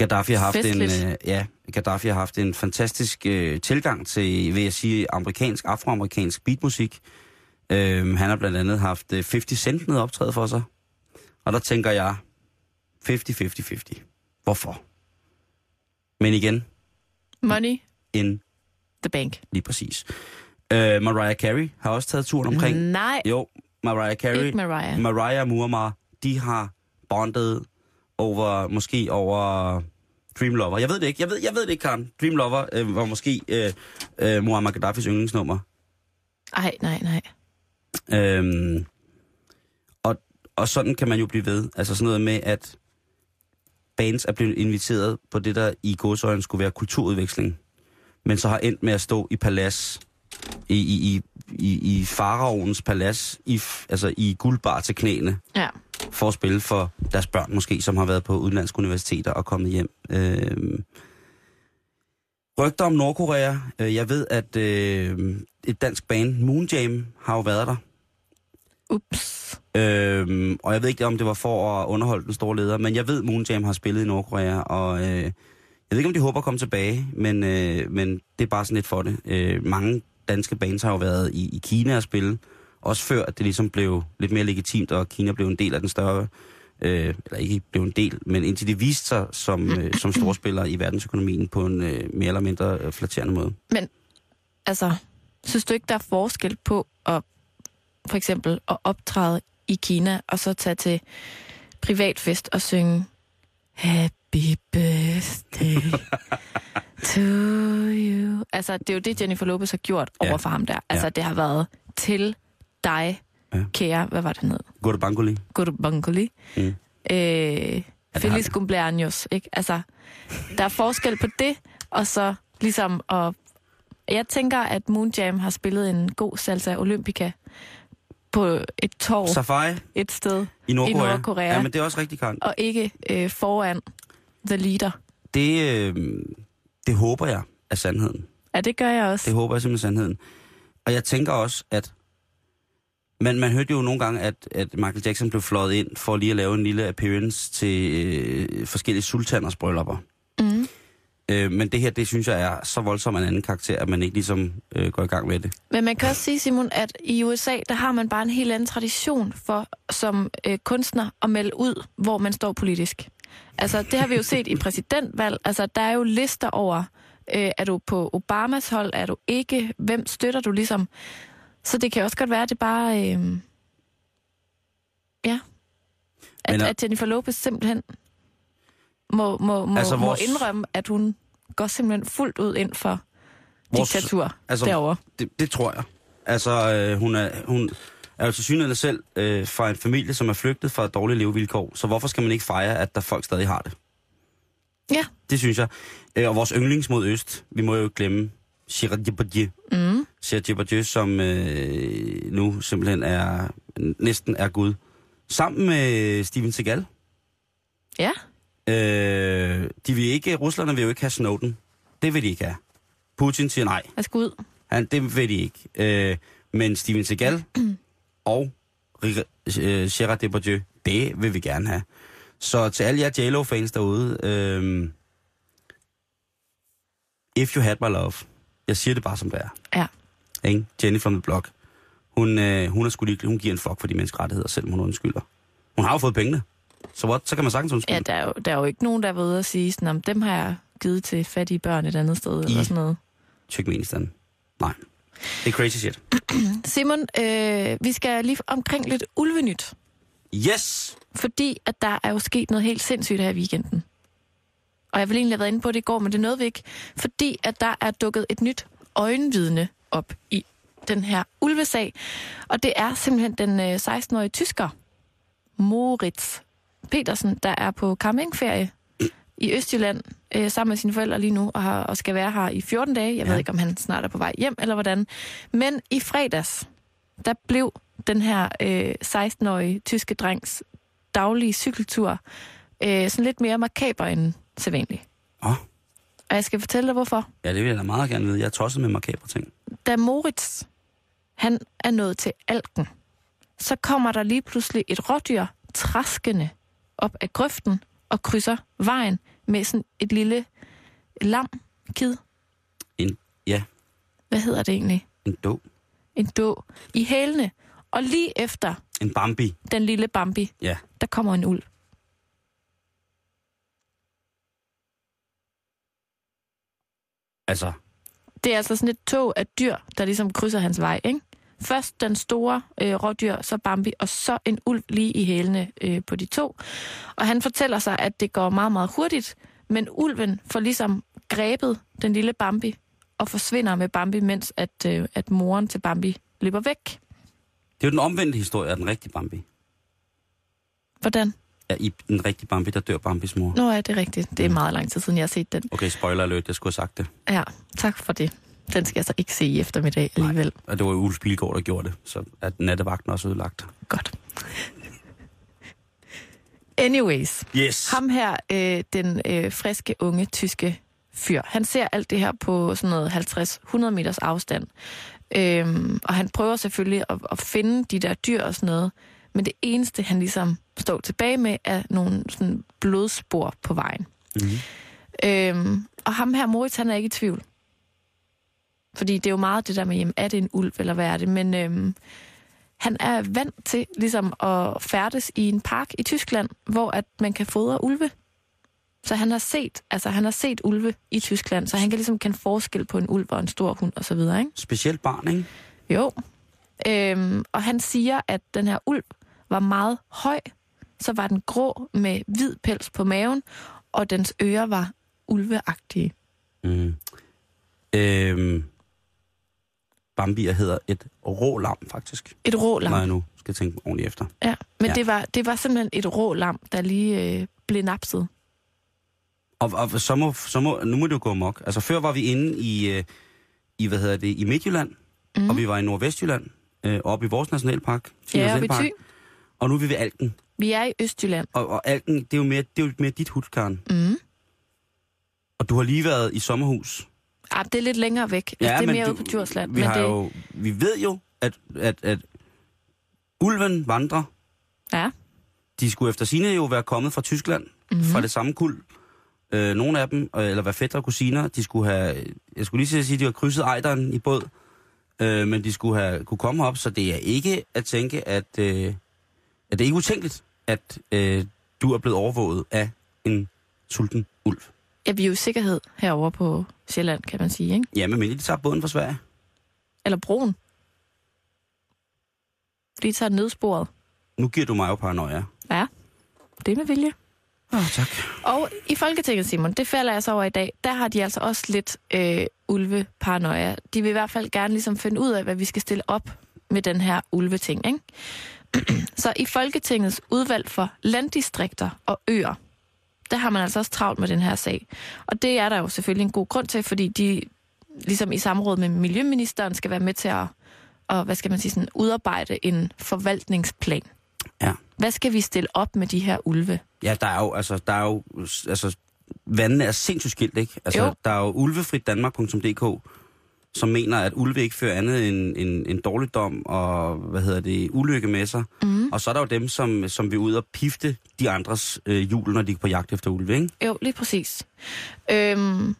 Speaker 5: Gaddafi har haft
Speaker 4: Festligt.
Speaker 5: en øh, ja, Gaddafi har haft en fantastisk øh, tilgang til, vil jeg sige, amerikansk, afroamerikansk beatmusik. Øh, han har blandt andet haft øh, 50 Cent med optræde for sig. Og der tænker jeg 50-50-50. Hvorfor? Men igen,
Speaker 4: Money,
Speaker 5: en
Speaker 4: the bank.
Speaker 5: lige præcis. Øh, Mariah Carey har også taget turen omkring.
Speaker 4: Nej,
Speaker 5: Jo, Mariah Carey,
Speaker 4: ikke Mariah.
Speaker 5: Mariah Muammar, de har bondet over, måske over Dream Lover. Jeg ved det ikke, jeg ved, jeg ved det ikke, Karen. Dream Lover øh, var måske øh, øh, Muammar Gaddafis yndlingsnummer.
Speaker 4: Ej, nej, nej.
Speaker 5: Øhm, og, og sådan kan man jo blive ved. Altså sådan noget med, at bands er blevet inviteret på det, der i godsøjne skulle være kulturudveksling, men så har endt med at stå i palads, i, i, i, i, faraovens palads, i, altså i guldbar til knæene,
Speaker 4: Ja.
Speaker 5: for at spille for deres børn måske, som har været på udenlandske universiteter og kommet hjem. Øhm, rygter om Nordkorea. Øh, Jeg ved, at øh, et dansk band, Moonjam, har jo været der.
Speaker 4: Ups.
Speaker 5: Øhm, og jeg ved ikke, om det var for at underholde den store leder, men jeg ved, Moonjam har spillet i Nordkorea, og øh, jeg ved ikke, om de håber at komme tilbage, men, øh, men det er bare sådan lidt for det. Øh, mange danske bands har jo været i, i Kina at spille, også før at det ligesom blev lidt mere legitimt, og Kina blev en del af den større, øh, eller ikke blev en del, men indtil de viste sig som, øh, som storspillere i verdensøkonomien på en øh, mere eller mindre øh, flatterende måde.
Speaker 4: Altså, synes du ikke, der er forskel på at for eksempel at optræde i Kina, og så tage til privatfest og synge Happy birthday to you. Altså, det er jo det, Jennifer Lopez har gjort
Speaker 5: Ja.
Speaker 4: over for ham der. Altså,
Speaker 5: Ja.
Speaker 4: det har været til dig,
Speaker 5: Ja.
Speaker 4: kære, hvad var det, han hed?
Speaker 5: Går det Bangoli? Mm.
Speaker 4: Øh, Feliz
Speaker 5: det.
Speaker 4: cumpleaños, ikke? Altså, der er forskel på det, og så ligesom at... Jeg tænker, at Moonjam har spillet en god salsa olympica på et torv
Speaker 5: Safari
Speaker 4: et sted,
Speaker 5: i Nordkorea.
Speaker 4: Nordkorea.
Speaker 5: Ja, men det er også rigtig kant.
Speaker 4: og ikke øh, foran the leader.
Speaker 5: Det, øh, det håber jeg er sandheden.
Speaker 4: Ja, det gør jeg også.
Speaker 5: Det håber jeg simpelthen er sandheden. Og jeg tænker også, at man, man hørte jo nogle gange, at, at Michael Jackson blev fløjet ind for lige at lave en lille appearance til øh, forskellige sultaners bryllupper.
Speaker 4: Mm.
Speaker 5: Øh, men det her, det synes jeg er så voldsom en anden karakter, at man ikke ligesom øh, går i gang med det.
Speaker 4: Men man kan også sige, Simon, at i USA, der har man bare en helt anden tradition for som øh, kunstner at melde ud, hvor man står politisk. Altså, det har vi jo set i præsidentvalg. Altså, der er jo lister over, øh, er du på Obamas hold, er du ikke, hvem støtter du ligesom. Så det kan også godt være, at det bare... Øh, ja. At,
Speaker 5: Men
Speaker 4: at Jennifer Lopez simpelthen må, må, må,
Speaker 5: Altså, vores-
Speaker 4: må indrømme, at hun går simpelthen fuldt ud ind for
Speaker 5: Vores-
Speaker 4: diktatur
Speaker 5: altså,
Speaker 4: derovre.
Speaker 5: Det, det tror jeg. Altså, øh, hun, er, hun er jo til synligheden selv øh, fra en familie, som er flygtet fra dårlige levevilkår. Så hvorfor skal man ikke fejre, at der folk stadig har det?
Speaker 4: Ja.
Speaker 5: Det synes jeg. Øh, og vores yndlings mod øst, vi må jo ikke glemme Gérard Depardieu.
Speaker 4: Mm.
Speaker 5: Gérard Depardieu, som øh, nu simpelthen er næsten er Gud. Sammen med Steven Seagal.
Speaker 4: Ja.
Speaker 5: Øh, de vil ikke, Russerne vil jo ikke have Snowden. Det vil de ikke have. Putin siger nej.
Speaker 4: Jeg skal ud.
Speaker 5: Han, det ved de ikke. Øh, men Steven Seagal og Ri- øh, Depardieu, det vil vi gerne have. Så til alle jer JLo-fans derude, øh, if you had my love, jeg siger det bare som det er.
Speaker 4: Ja.
Speaker 5: Ikke? Jenny from the Block. Hun, øh, hun er sgu. Hun giver en fuck for de menneskerettigheder, selvom hun undskylder. Hun har jo fået pengene. Så what? Så kan man sagtens undskylde.
Speaker 4: Ja, der er, jo, der er jo ikke nogen, der er ved at sige, sådan, om dem har jeg givet til fattige børn et andet sted, eller sådan noget.
Speaker 5: Turkmenistan. Nej. Det er crazy shit.
Speaker 4: Simon, øh, vi skal lige omkring lidt ulvenyt,
Speaker 5: Yes!
Speaker 4: fordi at der er jo sket noget helt sindssygt her i weekenden. Og jeg vil egentlig have været inde på det i går, men det nåede vi ikke, fordi at der er dukket et nyt øjenvidne op i den her ulvesag. Og det er simpelthen den øh, 16-årige tysker, Moritz Petersen, der er på campingferie i Østjylland øh, sammen med sine forældre lige nu, og, har, og skal være her i 14 dage. Jeg ja. ved ikke, om han snart er på vej hjem, eller hvordan. Men i fredags, der blev den her øh, 16-årige tyske drengs daglige cykeltur øh, sådan lidt mere makaber end sædvanligt.
Speaker 5: Åh,
Speaker 4: Og jeg skal fortælle dig, hvorfor.
Speaker 5: ja, det vil jeg da meget gerne vide. Jeg er tosset med makabre ting.
Speaker 4: Da Moritz, han er nået til Alken, så kommer der lige pludselig et rådyr traskende op af grøften og krydser vejen med sådan et lille lam, kid.
Speaker 5: En, ja,
Speaker 4: Hvad hedder det egentlig?
Speaker 5: en dog.
Speaker 4: En då i hælene. Og lige efter
Speaker 5: En Bambi.
Speaker 4: den lille Bambi,
Speaker 5: Ja.
Speaker 4: der kommer en ulv.
Speaker 5: Altså,
Speaker 4: Det er altså sådan et tog af dyr, der ligesom krydser hans vej, ikke? Først den store øh, rådyr, så Bambi, og så en ulv lige i hælene øh, på de to. Og han fortæller sig, at det går meget, meget hurtigt, men ulven får ligesom grebet den lille Bambi og forsvinder med Bambi, mens at, øh, at moren til Bambi løber væk.
Speaker 5: det er jo den omvendte historie af den rigtige Bambi.
Speaker 4: Hvordan?
Speaker 5: Ja, i den rigtige Bambi, der dør Bambis mor.
Speaker 4: Nå, er det rigtigt? Det er meget lang tid siden, jeg har set den.
Speaker 5: Okay, spoiler alert, jeg skulle have sagt det.
Speaker 4: Ja, tak for det. Den skal jeg så ikke se i eftermiddag alligevel.
Speaker 5: Og det var jo Ulf Bilgaard, der gjorde det, så at nattevagten også ødelagt.
Speaker 4: Godt. Anyways.
Speaker 5: Yes!
Speaker 4: Ham her, øh, den øh, friske, unge, tyske fyr, han ser alt det her på sådan noget 50-100 meters afstand. Øhm, og han prøver selvfølgelig at, at finde de der dyr og sådan noget. Men det eneste, han ligesom står tilbage med, er nogle sådan blodspor på vejen.
Speaker 5: Mhm.
Speaker 4: Øhm, og ham her, Moritz, han er ikke i tvivl. Fordi det er jo meget det der med, jamen, er det en ulv, eller hvad er det? Men øhm, han er vant til ligesom at færdes i en park i Tyskland, hvor at man kan fodre ulve. Så han har set, altså han har set ulve i Tyskland, så han kan ligesom kende forskel på en ulv og en stor hund og så videre, ikke?
Speaker 5: Specielt barn, ikke?
Speaker 4: Jo. Øhm, og han siger, at den her ulv var meget høj, så var den grå med hvid pels på maven, og dens ører var ulveagtige.
Speaker 5: Mm. Øhm, Bambi hedder et rålam, faktisk.
Speaker 4: Et rå lam.
Speaker 5: Når jeg nu skal tænke ordentligt efter.
Speaker 4: Ja, men
Speaker 5: Ja.
Speaker 4: Det, var, det var simpelthen et rå lam, der lige øh, blev napset.
Speaker 5: Og, og så må, så må, nu må det jo gå amok. Altså før var vi inde i, øh, i hvad hedder det, i Midtjylland, mm. og vi var i Nordvestjylland. øh, oppe i vores nationalpark.
Speaker 4: Ja, oppe i
Speaker 5: Nationalpark.
Speaker 4: Thy.
Speaker 5: Og nu er vi ved Alken.
Speaker 4: Vi er i Østjylland.
Speaker 5: Og, og Alken, det er jo mere, det er jo mere dit hud, Karen.
Speaker 4: Mm.
Speaker 5: Og du har lige været i sommerhus.
Speaker 4: Ah, det er lidt længere væk. Ja, det er mere
Speaker 5: du-
Speaker 4: ude på Djursland.
Speaker 5: Vi,
Speaker 4: men
Speaker 5: har
Speaker 4: det,
Speaker 5: jo, vi ved jo, at, at, at ulven vandrer.
Speaker 4: Ja.
Speaker 5: De skulle efter sine jo være kommet fra Tyskland, mm-hmm. fra det samme kuld. Øh, nogle af dem, øh, eller være fætter og kusiner, de skulle have, jeg skulle lige sige, at de har krydset ejderen i båd, øh, men de skulle have kunne komme op, så det er ikke at tænke, at, øh, at det er ikke utænkeligt, at øh, du er blevet overvåget af en sulten ulv.
Speaker 4: Ja, vi er jo i sikkerhed herovre på Sjælland, kan man sige, ikke?
Speaker 5: Ja, men de tager båden fra Sverige.
Speaker 4: Eller broen. De tager nødsporet.
Speaker 5: Nu giver du mig jo paranoia.
Speaker 4: Ja, det er med vilje.
Speaker 5: Åh, oh, tak.
Speaker 4: Og i Folketinget, Simon, det falder jeg så over i dag, der har de altså også lidt øh, ulveparanoia. De vil i hvert fald gerne ligesom finde ud af, hvad vi skal stille op med den her ulveting, ikke? så i Folketingets udvalg for landdistrikter og øer, der har man altså også travlt med den her sag. Og det er der jo selvfølgelig en god grund til, fordi de ligesom i samråd med Miljøministeren skal være med til at, og, hvad skal man sige, sådan, udarbejde en forvaltningsplan.
Speaker 5: Ja.
Speaker 4: Hvad skal vi stille op med de her ulve?
Speaker 5: Ja, der er jo, altså, der er jo, altså, vandene er sindssygt skilt, ikke? Altså,
Speaker 4: Jo.
Speaker 5: der er jo ulvefritdanmark.dk, som mener, at ulve ikke fører andet end en, en dårligdom og, hvad hedder det, ulykke med sig. Mm. Og så er der jo dem, som, som vil ud og pifte de andres øh, jul, når de er på jagt efter ulve, ikke?
Speaker 4: Jo, lige præcis. Øhm,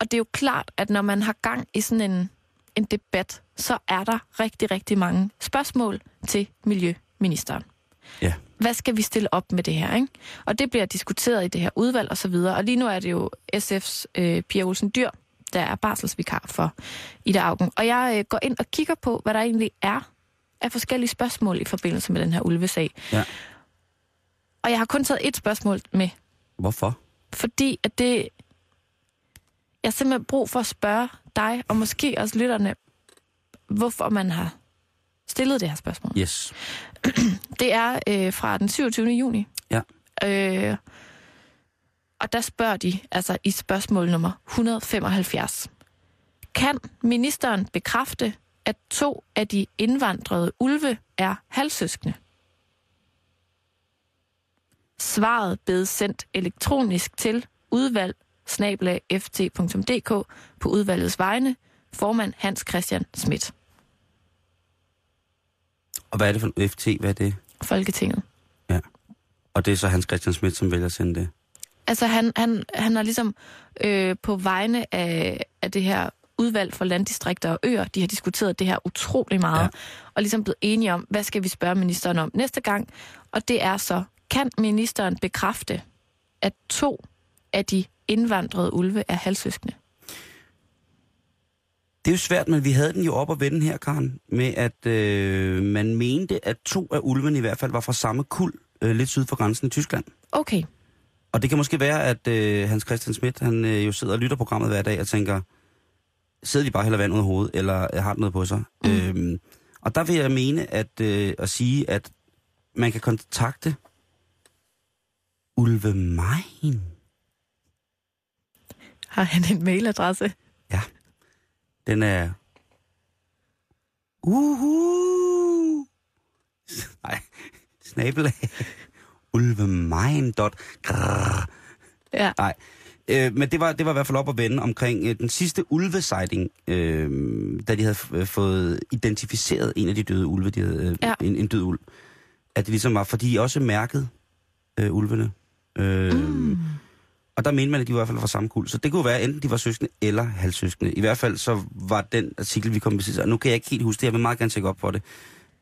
Speaker 4: og det er jo klart, at når man har gang i sådan en, en debat, så er der rigtig, rigtig mange spørgsmål til Miljøministeren.
Speaker 5: Ja.
Speaker 4: Hvad skal vi stille op med det her? Ikke? Og det bliver diskuteret i det her udvalg og så videre. Og lige nu er det jo SF's øh, Pia Olsen Dyr, der er barselsvikar for Ida Augen. Og jeg øh, går ind og kigger på, hvad der egentlig er af forskellige spørgsmål i forbindelse med den her ulvesag.
Speaker 5: Ja.
Speaker 4: Og jeg har kun taget et spørgsmål med,
Speaker 5: Hvorfor?
Speaker 4: fordi at det... Jeg har simpelthen brug for at spørge dig, og måske også lytterne, hvorfor man har stillet det her spørgsmål.
Speaker 5: Yes.
Speaker 4: Det er øh, fra den 27. juni.
Speaker 5: Ja.
Speaker 4: Øh, og der spørger de, altså i spørgsmål nummer 175. Kan ministeren bekræfte, at to af de indvandrede ulve er halvsøskende? Svaret blev sendt elektronisk til udvalg ft.dk på udvalgets vegne, formand Hans Christian Schmidt,
Speaker 5: Og hvad er det for en FT? Hvad er det?
Speaker 4: Folketinget.
Speaker 5: Og det er så Hans Christian Schmidt, som vælger at sende det.
Speaker 4: Altså han, han, han har ligesom øh, på vegne af, af det her udvalg for landdistrikter og øer, de har diskuteret det her utrolig meget,
Speaker 5: Ja.
Speaker 4: og ligesom blevet enige om, hvad skal vi spørge ministeren om næste gang, og det er så, kan ministeren bekræfte, at to af de indvandrede ulve er halvsøskende?
Speaker 5: Det er jo svært, men vi havde den jo op og vende her, Karen, med at øh, man mente, at to af ulvene i hvert fald var fra samme kuld, øh, lidt syd for grænsen i Tyskland.
Speaker 4: Okay,
Speaker 5: Og det kan måske være, at øh, Hans Christian Schmidt, han øh, jo sidder og lytter programmet hver dag og tænker, sidder de bare heller vand ud af hovedet, eller øh, har noget på sig? Mm. Øhm, og der vil jeg mene at, øh, at sige, at man kan kontakte Ulve Mein.
Speaker 4: har han en mailadresse?
Speaker 5: Den er... Uhu! Nej, snabelag. Ulvemein. grrr.
Speaker 4: Ja,
Speaker 5: Nej. Øh, men det var, det var i hvert fald op at vende omkring øh, den sidste ulvesighting, øh, da de havde øh, fået identificeret en af de døde ulve, de havde, øh,
Speaker 4: Ja.
Speaker 5: en, en død ulv. At det ligesom var, fordi de også mærkede øh, ulvene. Øh, mm. Og der mente man, at de var i hvert fald fra samme kuld. Så det kunne være, enten de var søskende eller halvsøskende. I hvert fald så var den artikel, vi kom med og nu kan jeg ikke helt huske det, jeg vil meget gerne tjekke op på det,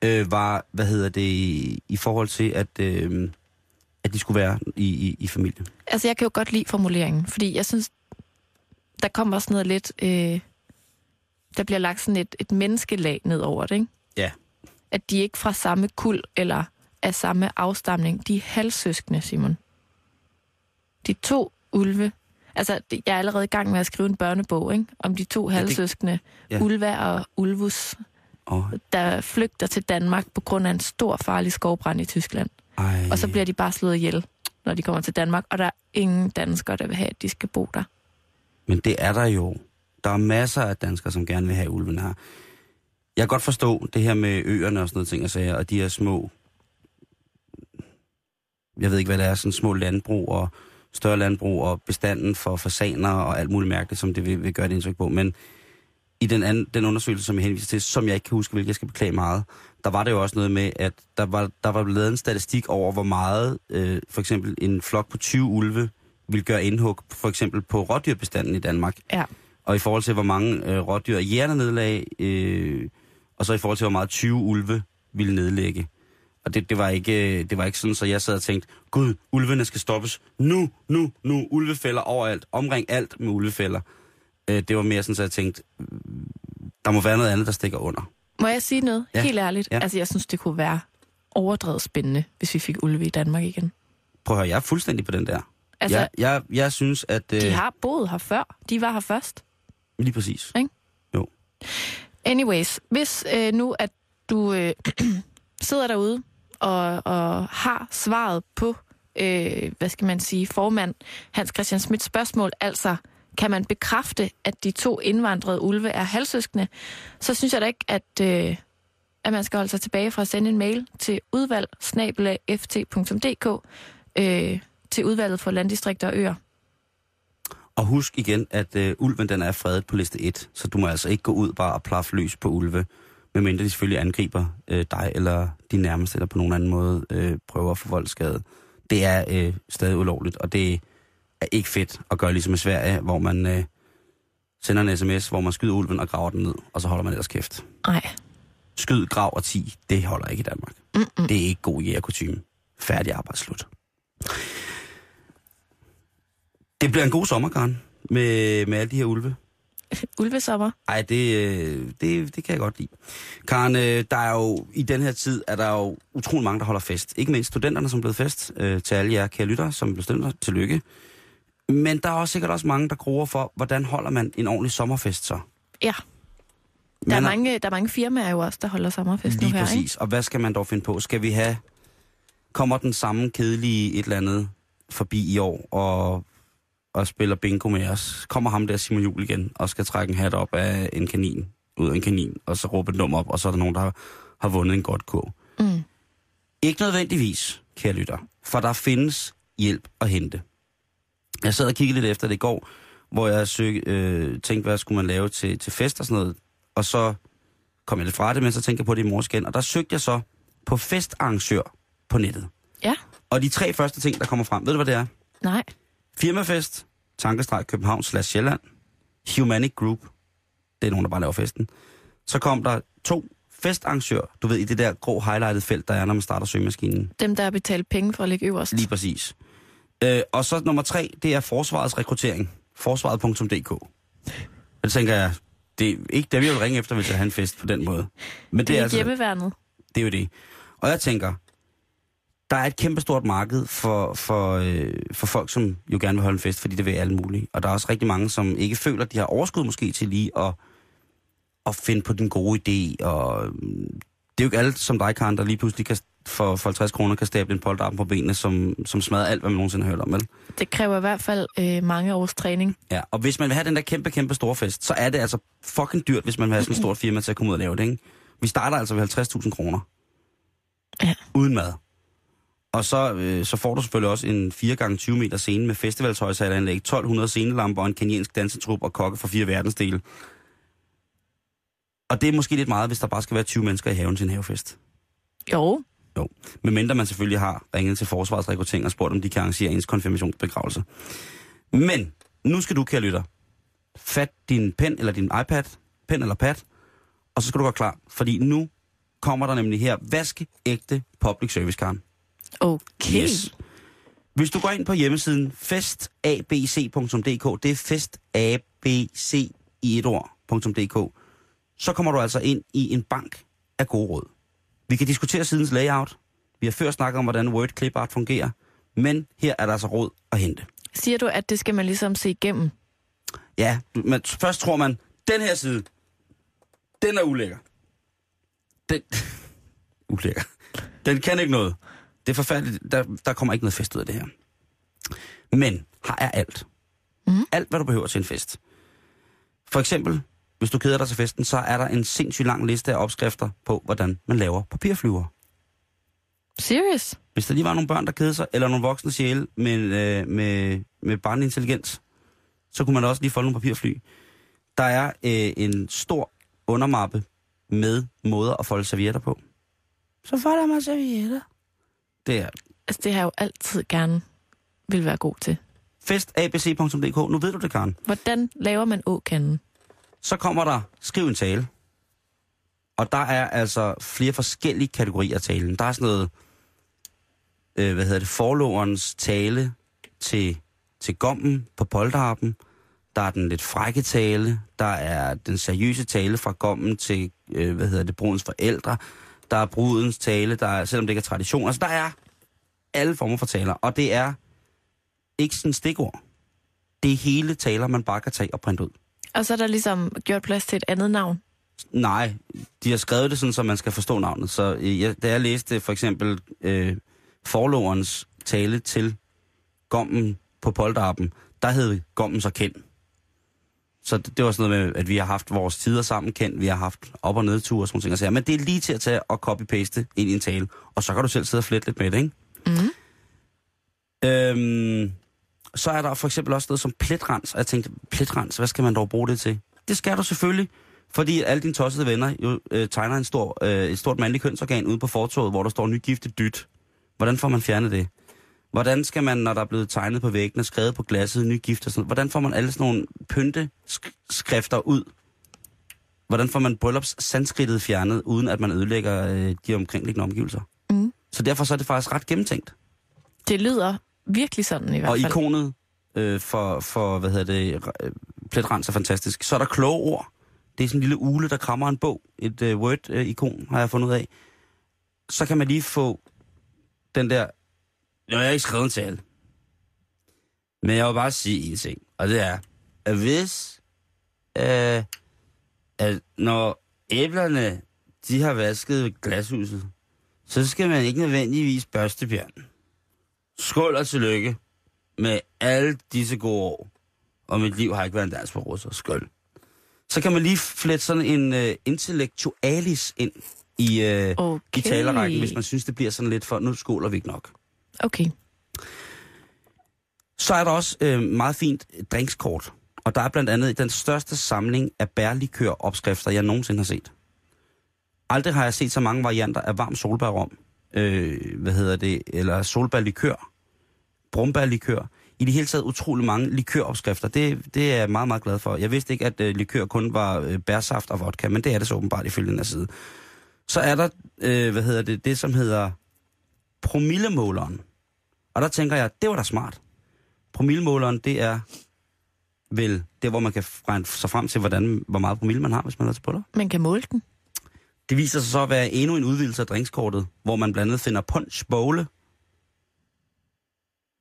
Speaker 5: øh, var, hvad hedder det, i, i forhold til, at, øh, at de skulle være i, i, i familie.
Speaker 4: altså jeg kan jo godt lide formuleringen, fordi jeg synes, der kommer også noget lidt, øh, der bliver lagt sådan et, et menneskelag ned over det, ikke?
Speaker 5: Ja.
Speaker 4: At de er ikke fra samme kul eller af samme afstamning. De er halvsøskende, Simon. De to ulve. Altså, det- jeg er allerede i gang med at skrive en børnebog, ikke? Om de to halvsøskende,
Speaker 5: ja.
Speaker 4: ja. Ulva og Ulvus,
Speaker 5: Og,
Speaker 4: der flygter til Danmark på grund af en stor farlig skovbrand i Tyskland.
Speaker 5: Ej,
Speaker 4: Og så bliver de bare slået ihjel, når de kommer til Danmark, og der er ingen danskere, der vil have, at de skal bo der.
Speaker 5: Men det er der jo. Der er masser af danskere, som gerne vil have ulven her. Jeg kan godt forstå det her med øerne og sådan noget ting og sager, og de her små, jeg ved ikke hvad det er, sådan små landbrug og større landbrug og bestanden for fasaner og alt muligt mærkeligt, som det vil, vil gøre det indtryk på. Men i den, anden, den undersøgelse, som jeg henviser til, som jeg ikke kan huske, hvilket jeg skal beklage meget, der var det jo også noget med, at der var, der var lavet en statistik over, hvor meget øh, for eksempel en flok på 20 ulve vil gøre indhug, for eksempel på rådyrbestanden i Danmark.
Speaker 4: Ja.
Speaker 5: Og i forhold til, hvor mange øh, rådyr hjerner nedlag, øh, og så i forhold til, hvor meget 20 ulve ville nedlægge. Og det, det, var ikke, øh, det var ikke sådan, så jeg sad og tænkte, gud, ulvene skal stoppes nu, nu, nu, ulvefælder overalt, omring alt med ulvefælder. Øh, det var mere sådan, så jeg tænkte, der må være noget andet, der stikker under.
Speaker 4: Må jeg sige noget?
Speaker 5: Ja.
Speaker 4: Helt ærligt.
Speaker 5: Ja.
Speaker 4: Altså, jeg synes, det kunne være overdrevet spændende, hvis vi fik ulve i Danmark igen.
Speaker 5: Prøv at høre, jeg er fuldstændig på den der.
Speaker 4: Altså,
Speaker 5: jeg, jeg, jeg synes, at... Øh,
Speaker 4: de har boet her før. De var her først.
Speaker 5: Lige præcis.
Speaker 4: Ikke?
Speaker 5: Jo.
Speaker 4: Anyways, hvis øh, nu, at du øh, sidder derude og, og har svaret på, øh, hvad skal man sige, formand Hans Christian Smits spørgsmål, altså kan man bekræfte, at de to indvandrede ulve er halvsøskende, så synes jeg da ikke, at, øh, at man skal holde sig tilbage fra at sende en mail til udvalg øh, til udvalget for landdistrikter og øer.
Speaker 5: Og husk igen, at øh, ulven den er fredet på liste 1, så du må altså ikke gå ud bare og plaffe løs på ulve, medmindre de selvfølgelig angriber øh, dig eller din nærmeste, eller på nogen anden måde øh, prøver at få voldskade. Det er øh, stadig ulovligt, og det er ikke fedt at gøre ligesom i Sverige, hvor man øh, sender en sms, hvor man skyder ulven og graver den ned, og så holder man ellers kæft.
Speaker 4: Nej.
Speaker 5: Skyd, grav og 10, det holder ikke i Danmark.
Speaker 4: Mm-mm.
Speaker 5: Det er ikke god jægerkutume. Færdig arbejdsslut. Det bliver en god sommer, Karen, med, med alle de her ulve.
Speaker 4: Ulvesommer.
Speaker 5: Ej, det, øh, det, det kan jeg godt lide. Karen, øh, der er jo i den her tid, er der jo utrolig mange, der holder fest. Ikke mindst studenterne, som er blevet fest. Øh, til alle jer kære lyttere, som blev studenter, tillykke. Men der er også sikkert også mange, der gruer for, hvordan holder man en ordentlig sommerfest så?
Speaker 4: Ja. Der er,
Speaker 5: Man
Speaker 4: mange, der er mange firmaer jo også, der holder sommerfest
Speaker 5: Lige
Speaker 4: nu her,
Speaker 5: præcis.
Speaker 4: ikke?
Speaker 5: Og hvad skal man dog finde på? Skal vi have... Kommer den samme kedelige et eller andet forbi i år og, og spiller bingo med os? Kommer ham der Simon Jul igen og skal trække en hat op af en kanin, ud af en kanin, og så råbe et nummer op, og så er der nogen, der har, har vundet en godt kog?
Speaker 4: Mm.
Speaker 5: Ikke nødvendigvis, kære lytter, for der findes hjælp at hente. Jeg sad og kiggede lidt efter det i går, hvor jeg søg, øh, tænkte, hvad skulle man lave til, til fest og sådan noget. Og så kom jeg lidt fra det, men så tænkte jeg på det i morges igen. Og der søgte jeg så på festarrangør på nettet.
Speaker 4: Ja.
Speaker 5: Og de tre første ting, der kommer frem, ved du hvad det er?
Speaker 4: Nej.
Speaker 5: Firmafest, Tankestreg København slash Sjælland, Humanic Group, det er nogen, der bare laver festen. Så kom der to festarrangør, du ved, i det der grå highlighted felt, der er, når man starter søgemaskinen.
Speaker 4: Dem, der har betalt penge for at ligge øverst.
Speaker 5: Lige præcis. Øh, og så nummer tre, det er forsvarets rekruttering. Forsvaret.dk. Det tænker jeg, det er ikke dem, jeg vil ringe efter, hvis jeg har en fest på den måde. Men
Speaker 4: det er
Speaker 5: altså,
Speaker 4: hjemmeværnet.
Speaker 5: det er jo det. Og jeg tænker, der er et kæmpestort marked for, for, øh, for folk, som jo gerne vil holde en fest, fordi det vil alle mulige. Og der er også rigtig mange, som ikke føler, at de har overskud måske til lige at, at finde på den gode idé. Og mm, det er jo ikke alle som dig, Karen, der lige pludselig kan, for, for 50 kroner kan stable en polterarm på benene, som, som smadrer alt, hvad man nogensinde har hørt om, vel?
Speaker 4: Det kræver i hvert fald øh, mange års træning.
Speaker 5: Ja, og hvis man vil have den der kæmpe, kæmpe store fest, så er det altså fucking dyrt, hvis man vil have sådan et stort firma til at komme ud og lave det, ikke? Vi starter altså ved 50.000 kroner.
Speaker 4: Ja.
Speaker 5: Uden mad. Og så, øh, så får du selvfølgelig også en 4x20 meter scene med festivalshøjsalanlæg, 1200 scenelamper og en kenyansk dansetrup og kokke fra fire verdensdele. Og det er måske lidt meget, hvis der bare skal være 20 mennesker i haven til en havefest.
Speaker 4: Jo.
Speaker 5: Jo. Medmindre man selvfølgelig har ringet til Forsvarets rekruttering og spurgt, om de kan arrangere ens konfirmationsbegravelse. Men nu skal du, kære lytter, fat din pen eller din iPad, pen eller pad, og så skal du være klar, fordi nu kommer der nemlig her vaskeægte public service, Karen.
Speaker 4: Okay.
Speaker 5: Yes. Hvis du går ind på hjemmesiden festabc.dk, det er festabc i et ord.dk, så kommer du altså ind i en bank af gode råd. Vi kan diskutere sidens layout. Vi har før snakket om, hvordan Word Clip Art fungerer. Men her er der altså råd at hente.
Speaker 4: Siger du, at det skal man ligesom se igennem?
Speaker 5: Ja, men først tror man, den her side, den er ulækker. Den, ulækker. Den kan ikke noget. Det er forfærdeligt. Der, der kommer ikke noget fest ud af det her. Men her er alt.
Speaker 4: Mhm.
Speaker 5: Alt, hvad du behøver til en fest. For eksempel hvis du keder dig til festen, så er der en sindssygt lang liste af opskrifter på, hvordan man laver papirflyver.
Speaker 4: Serious?
Speaker 5: Hvis der lige var nogle børn, der kedede sig, eller nogle voksne sjæle med, øh, med, med barneintelligens, så kunne man også lige folde nogle papirfly. Der er øh, en stor undermappe med måder at folde servietter på. Så folder man servietter. Det er
Speaker 4: Altså, det har jeg jo altid gerne vil være god til.
Speaker 5: festabc.dk. Nu ved du det, Karen.
Speaker 4: Hvordan laver man åkanden?
Speaker 5: Så kommer der, skriv en tale. Og der er altså flere forskellige kategorier af talen. Der er sådan noget, øh, hvad hedder det, forloverens tale til, til gommen på polterappen. Der er den lidt frække tale. Der er den seriøse tale fra gommen til, øh, hvad hedder det, brudens forældre. Der er brudens tale, der er, selvom det ikke er tradition. Altså, der er alle former for taler, og det er ikke sådan stikord. Det er hele taler, man bare kan tage og printe ud.
Speaker 4: Og så er der ligesom gjort plads til et andet navn.
Speaker 5: Nej, de har skrevet det sådan, så man skal forstå navnet. Så øh, jeg, da jeg læste for eksempel øh, forloverens tale til gommen på polterappen, der hed gommen så kendt. Så det, det var sådan noget med, at vi har haft vores tider sammen kendt, vi har haft op- og nedture og sådan nogle ting. Men det er lige til at tage og copy-paste ind i en tale, og så kan du selv sidde og flette lidt med det, ikke?
Speaker 4: Mm.
Speaker 5: Øhm, så er der for eksempel også noget som pletrens, og jeg tænkte, pletrens, hvad skal man dog bruge det til? Det skal du selvfølgelig, fordi alle dine tossede venner jo øh, tegner en stor, øh, et stort mandligt kønsorgan ude på fortoget, hvor der står nygiftet dyt. Hvordan får man fjernet det? Hvordan skal man, når der er blevet tegnet på væggene, skrevet på glasset, nygift og sådan hvordan får man alle sådan nogle pynteskrifter ud? Hvordan får man bryllupssanskridtet fjernet, uden at man ødelægger øh, de omkringliggende omgivelser?
Speaker 4: Mm.
Speaker 5: Så derfor så er det faktisk ret gennemtænkt.
Speaker 4: Det lyder virkelig sådan i hvert
Speaker 5: Og
Speaker 4: fald.
Speaker 5: ikonet øh, for, for, hvad hedder det, øh, pletrens er fantastisk. Så er der kloge ord. Det er sådan en lille ule, der krammer en bog. Et øh, Word-ikon har jeg fundet ud af. Så kan man lige få den der... Jeg har ikke skrevet en tale. Men jeg vil bare sige en ting. Og det er, at hvis... Øh, at når æblerne, de har vasket glashuset, så skal man ikke nødvendigvis børste bjørnen. Skål og tillykke med alle disse gode år. Og mit liv har ikke været en dans på russer. Skål. Så kan man lige flette sådan en uh, intellektualis ind i, uh,
Speaker 4: Okay.
Speaker 5: i talerrækken, hvis man synes, det bliver sådan lidt for, nu skåler vi ikke nok.
Speaker 4: Okay.
Speaker 5: Så er der også uh, meget fint drinkskort. Og der er blandt andet den største samling af bærlikør-opskrifter, jeg nogensinde har set. Aldrig har jeg set så mange varianter af varm solbærrom, øh, hvad hedder det, eller solbærlikør, brumbærlikør. I det hele taget utrolig mange likøropskrifter. Det, det er jeg meget, meget glad for. Jeg vidste ikke, at øh, likør kun var øh, bærsaft og vodka, men det er det så åbenbart ifølge den her side. Så er der, øh, hvad hedder det, det som hedder promillemåleren. Og der tænker jeg, det var da smart. Promillemåleren, det er vel det, hvor man kan regne sig frem til, hvordan, hvor meget promille man har, hvis man er til buller.
Speaker 4: Man kan måle den.
Speaker 5: Det viser sig så at være endnu en udvidelse af drinkskortet, hvor man blandt andet finder punch bowle,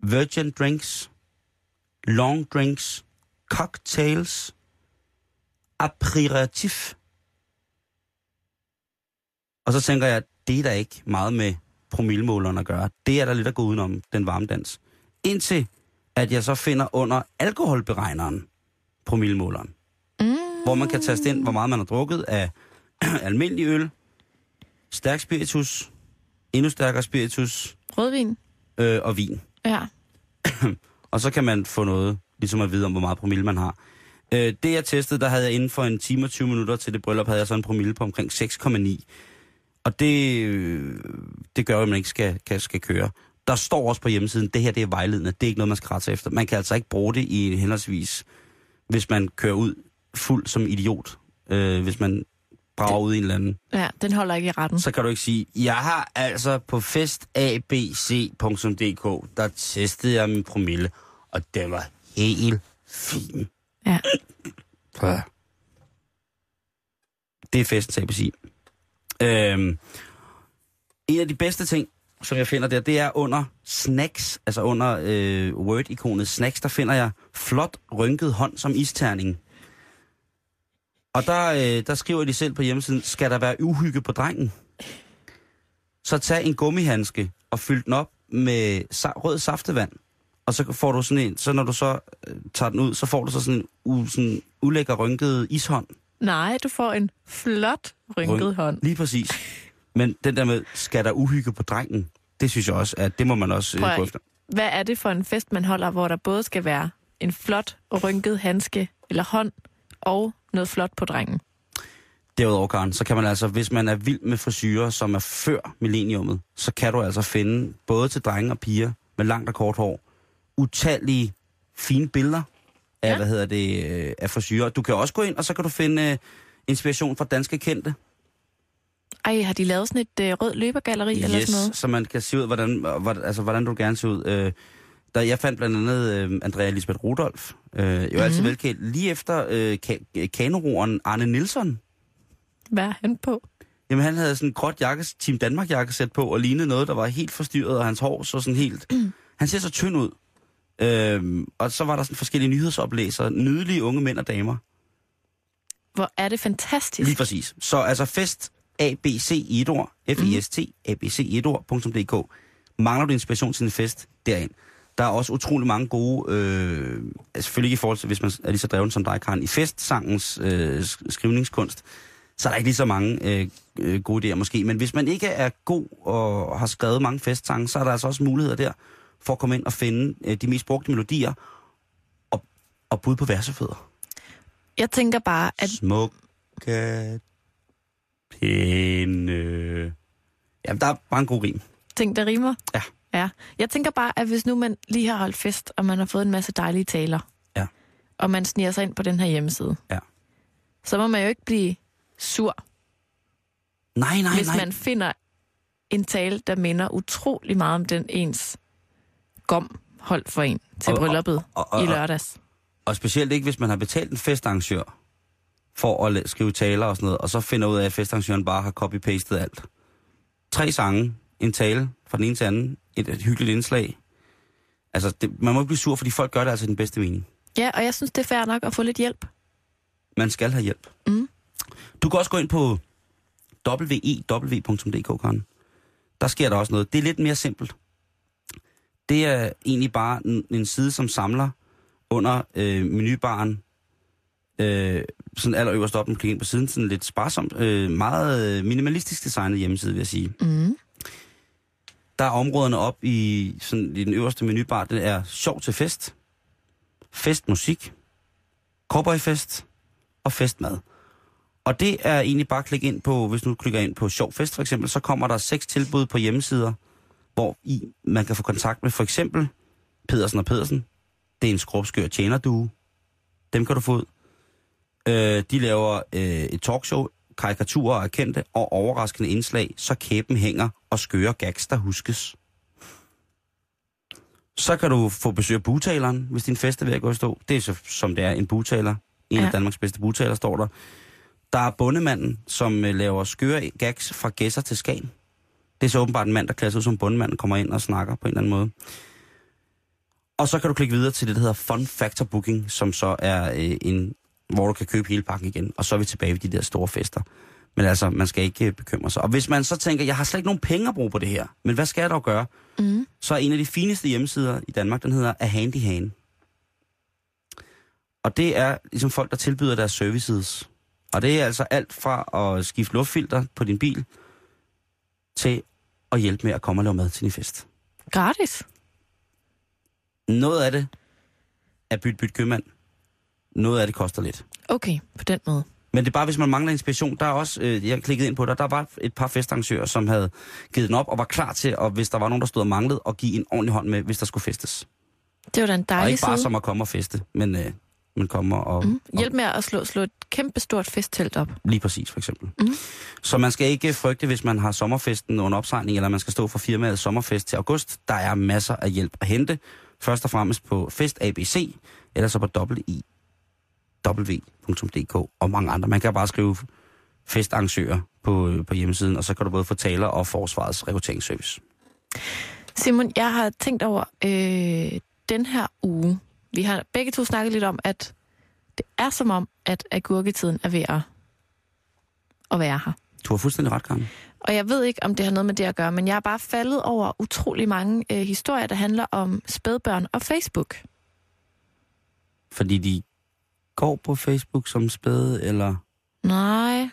Speaker 5: virgin drinks, long drinks, cocktails, aperitif. Og så tænker jeg, det er der ikke meget med promillemåleren at gøre. Det er der lidt at gå udenom, den varme dans. Indtil at jeg så finder under alkoholberegneren promillemåleren.
Speaker 4: Mm.
Speaker 5: Hvor man kan taste ind, hvor meget man har drukket af almindelig øl, stærk spiritus, endnu stærkere spiritus
Speaker 4: Rødvin.
Speaker 5: øh, og vin.
Speaker 4: Ja.
Speaker 5: Og så kan man få noget, ligesom at vide om, hvor meget promille man har. Øh, det jeg testede, der havde jeg inden for en time og 20 minutter til det bryllup, havde jeg så en promille på omkring 6,9. Og det, øh, det gør at man ikke skal, kan, skal køre. Der står også på hjemmesiden, det her det er vejledende, det er ikke noget, man skal rette sig efter. Man kan altså ikke bruge det i henholdsvis, hvis man kører ud fuld som idiot. Øh, hvis man brager ud i en eller anden
Speaker 4: ja, den holder ikke i retten.
Speaker 5: så kan du ikke sige, jeg har altså på festabc.dk, der testede jeg min promille, og den var helt fin.
Speaker 4: Ja.
Speaker 5: Ja. Det er festens ABC. Øhm, en af de bedste ting, som jeg finder der, det er under snacks, altså under øh, Word-ikonet snacks, der finder jeg flot rynket hånd som isterning. Og der, øh, der skriver de selv på hjemmesiden, skal der være uhygge på drengen? Så tag en gummihandske og fyld den op med sa- rød saftevand. Og så får du sådan en, så når du så øh, tager den ud, så får du så sådan en u, sådan ulækker rynket ishånd.
Speaker 4: Nej, du får en flot rynket
Speaker 5: Ryng-
Speaker 4: hånd.
Speaker 5: Lige præcis. Men den der med, skal der uhygge på drengen, det synes jeg også, at det må man også
Speaker 4: Prøv
Speaker 5: øh, gå efter.
Speaker 4: Hvad er det for en fest, man holder, hvor der både skal være en flot rynket handske eller hånd og noget flot på drengen?
Speaker 5: Derudover, Karen, så kan man altså, hvis man er vild med frisyrer, som er før millenniummet, så kan du altså finde både til drenge og piger med langt og kort hår, utallige fine billeder af,
Speaker 4: Ja.
Speaker 5: hvad hedder det, øh, af frisyrer. Du kan også gå ind, og så kan du finde øh, inspiration fra danske kendte.
Speaker 4: Ej, har de lavet sådan et øh, rød løbergalleri eller sådan noget?
Speaker 5: så man kan se ud, hvordan, hvordan, altså, hvordan du gerne ser ud. Øh, der, jeg fandt blandt andet øh, Andrea Lisbeth Rudolf, øh, jo mm-hmm. altid
Speaker 4: Mhm.
Speaker 5: velkendt, lige efter øh, ka- kanoroeren Arne Nielsen.
Speaker 4: Hvad er han på?
Speaker 5: Jamen, han havde sådan en gråt jakkes, Team Danmark jakkesæt på, og lignede noget, der var helt forstyrret, og hans hår så sådan helt... han ser så tynd ud. Øhm, og så var der sådan forskellige nyhedsoplæsere, nydelige unge mænd og damer.
Speaker 4: Hvor er det fantastisk.
Speaker 5: Lige præcis. Så altså fest ABC i et ord, F-I-S-T, ABC i et ord.dk. Mangler du inspiration til en fest, derind. Der er også utrolig mange gode, øh, altså selvfølgelig ikke i forhold til, hvis man er lige så dreven som dig, Karen, i festsangens øh, sk- skrivningskunst, så er der ikke lige så mange øh, øh, gode idéer måske. Men hvis man ikke er god og har skrevet mange festsange, så er der altså også muligheder der for at komme ind og finde øh, de mest brugte melodier og, og bud på versefødder.
Speaker 4: Jeg tænker bare, at
Speaker 5: Smukke, pæne... Jamen, der er bare en god rim.
Speaker 4: ting, der rimer.
Speaker 5: Ja.
Speaker 4: Ja. Jeg tænker bare, at hvis nu man lige har holdt fest, og man har fået en masse dejlige taler,
Speaker 5: Ja.
Speaker 4: og man sniger sig ind på den her hjemmeside,
Speaker 5: Ja.
Speaker 4: så må man jo ikke blive sur,
Speaker 5: Nej, nej,
Speaker 4: hvis
Speaker 5: nej.
Speaker 4: man finder en tale, der minder utrolig meget om den ens gom holdt for en til
Speaker 5: Og- og-
Speaker 4: brylluppet
Speaker 5: og- og-
Speaker 4: i lørdags.
Speaker 5: Og specielt ikke, hvis man har betalt en festarrangør for at skrive taler og sådan noget, og så finder ud af, at festarrangøren bare har copy-pastet alt. Tre sange, en tale fra den ene til anden, et, et hyggeligt indslag. Altså, det, man må ikke blive sur, fordi folk gør det altså i den bedste mening.
Speaker 4: Ja, og jeg synes, det er fair nok at få lidt hjælp.
Speaker 5: Man skal have hjælp.
Speaker 4: Mm.
Speaker 5: Du kan også gå ind på wew.dk, Karen. Der sker der også noget. Det er lidt mere simpelt. Det er egentlig bare en, en side, som samler under øh, menubaren, øh, sådan allerøverst op, man klikker ind på siden, sådan lidt sparsomt, øh, meget øh, minimalistisk designet hjemmeside, vil jeg sige.
Speaker 4: Mm.
Speaker 5: Der er områderne op i, sådan, i den øverste menubar, det er sjov til fest, festmusik, cowboyfest og festmad. Og det er egentlig bare at klikke ind på, hvis du klikker ind på sjov fest for eksempel, så kommer der seks tilbud på hjemmesider, hvor i man kan få kontakt med for eksempel Pedersen og Pedersen. Det er en skrubskør tjenerdue. Dem kan du få ud. Øh, de laver øh, et talkshow, karikaturer af kendte og overraskende indslag, så kæben hænger og skøre gags, der huskes. Så kan du få besøg af butaleren, hvis din fest er ved at gå i stå. Det er så, som det er, en butaler. En ja. Af Danmarks bedste butaler står der. Der er bundemanden, som øh, laver skøre gags fra gæsser til Skagen. Det er så åbenbart en mand, der klæder sig ud som bundemand og kommer ind og snakker på en eller anden måde. Og så kan du klikke videre til det, der hedder Fun Factor Booking, som så er øh, en, hvor du kan købe hele pakken igen. Og så er vi tilbage ved de der store fester. Men altså, man skal ikke øh, bekymre sig. Og hvis man så tænker, jeg har slet ikke nogen penge at bruge på det her, men hvad skal jeg dog gøre?
Speaker 4: Mm.
Speaker 5: Så er en af de fineste hjemmesider i Danmark, den hedder A Handy Han. Og det er ligesom folk, der tilbyder deres services. Og det er altså alt fra at skifte luftfilter på din bil, til at hjælpe med at komme og lave mad til din fest.
Speaker 4: Gratis.
Speaker 5: Noget af det er byt byt købmand. Noget af det koster lidt.
Speaker 4: Okay, på den måde.
Speaker 5: Men det er bare, hvis man mangler inspiration. Der er også, øh, jeg klikkede ind på der, der var et par festarrangører, som havde givet den op og var klar til, og hvis der var nogen, der stod og manglede, at give en ordentlig hånd med, hvis der skulle festes.
Speaker 4: Det var da en
Speaker 5: Og
Speaker 4: dejlig
Speaker 5: ikke bare
Speaker 4: side.
Speaker 5: som at komme og feste, men, øh, men komme og,
Speaker 4: Mm.
Speaker 5: og...
Speaker 4: Hjælp med at slå, slå et kæmpe stort festtelt op.
Speaker 5: Lige præcis, for eksempel.
Speaker 4: Mhm.
Speaker 5: Så man skal ikke frygte, hvis man har sommerfesten under opsejling, eller man skal stå for firmaets sommerfest til august. Der er masser af hjælp at hente. Først og fremmest på Fest ABC, eller så på w.dk og mange andre. Man kan bare skrive festarrangører på, på hjemmesiden, og så kan du både få taler og forsvarets rekrutteringsservice.
Speaker 4: Simon, jeg har tænkt over øh, den her uge. Vi har begge to snakket lidt om, at det er som om, at agurketiden er ved at, at være her.
Speaker 5: Du har fuldstændig ret, Karen.
Speaker 4: Og jeg ved ikke, om det har noget med det at gøre, men jeg er bare faldet over utrolig mange øh, historier, der handler om spædbørn og Facebook.
Speaker 5: Fordi de går på Facebook som spæde, eller...
Speaker 4: Nej.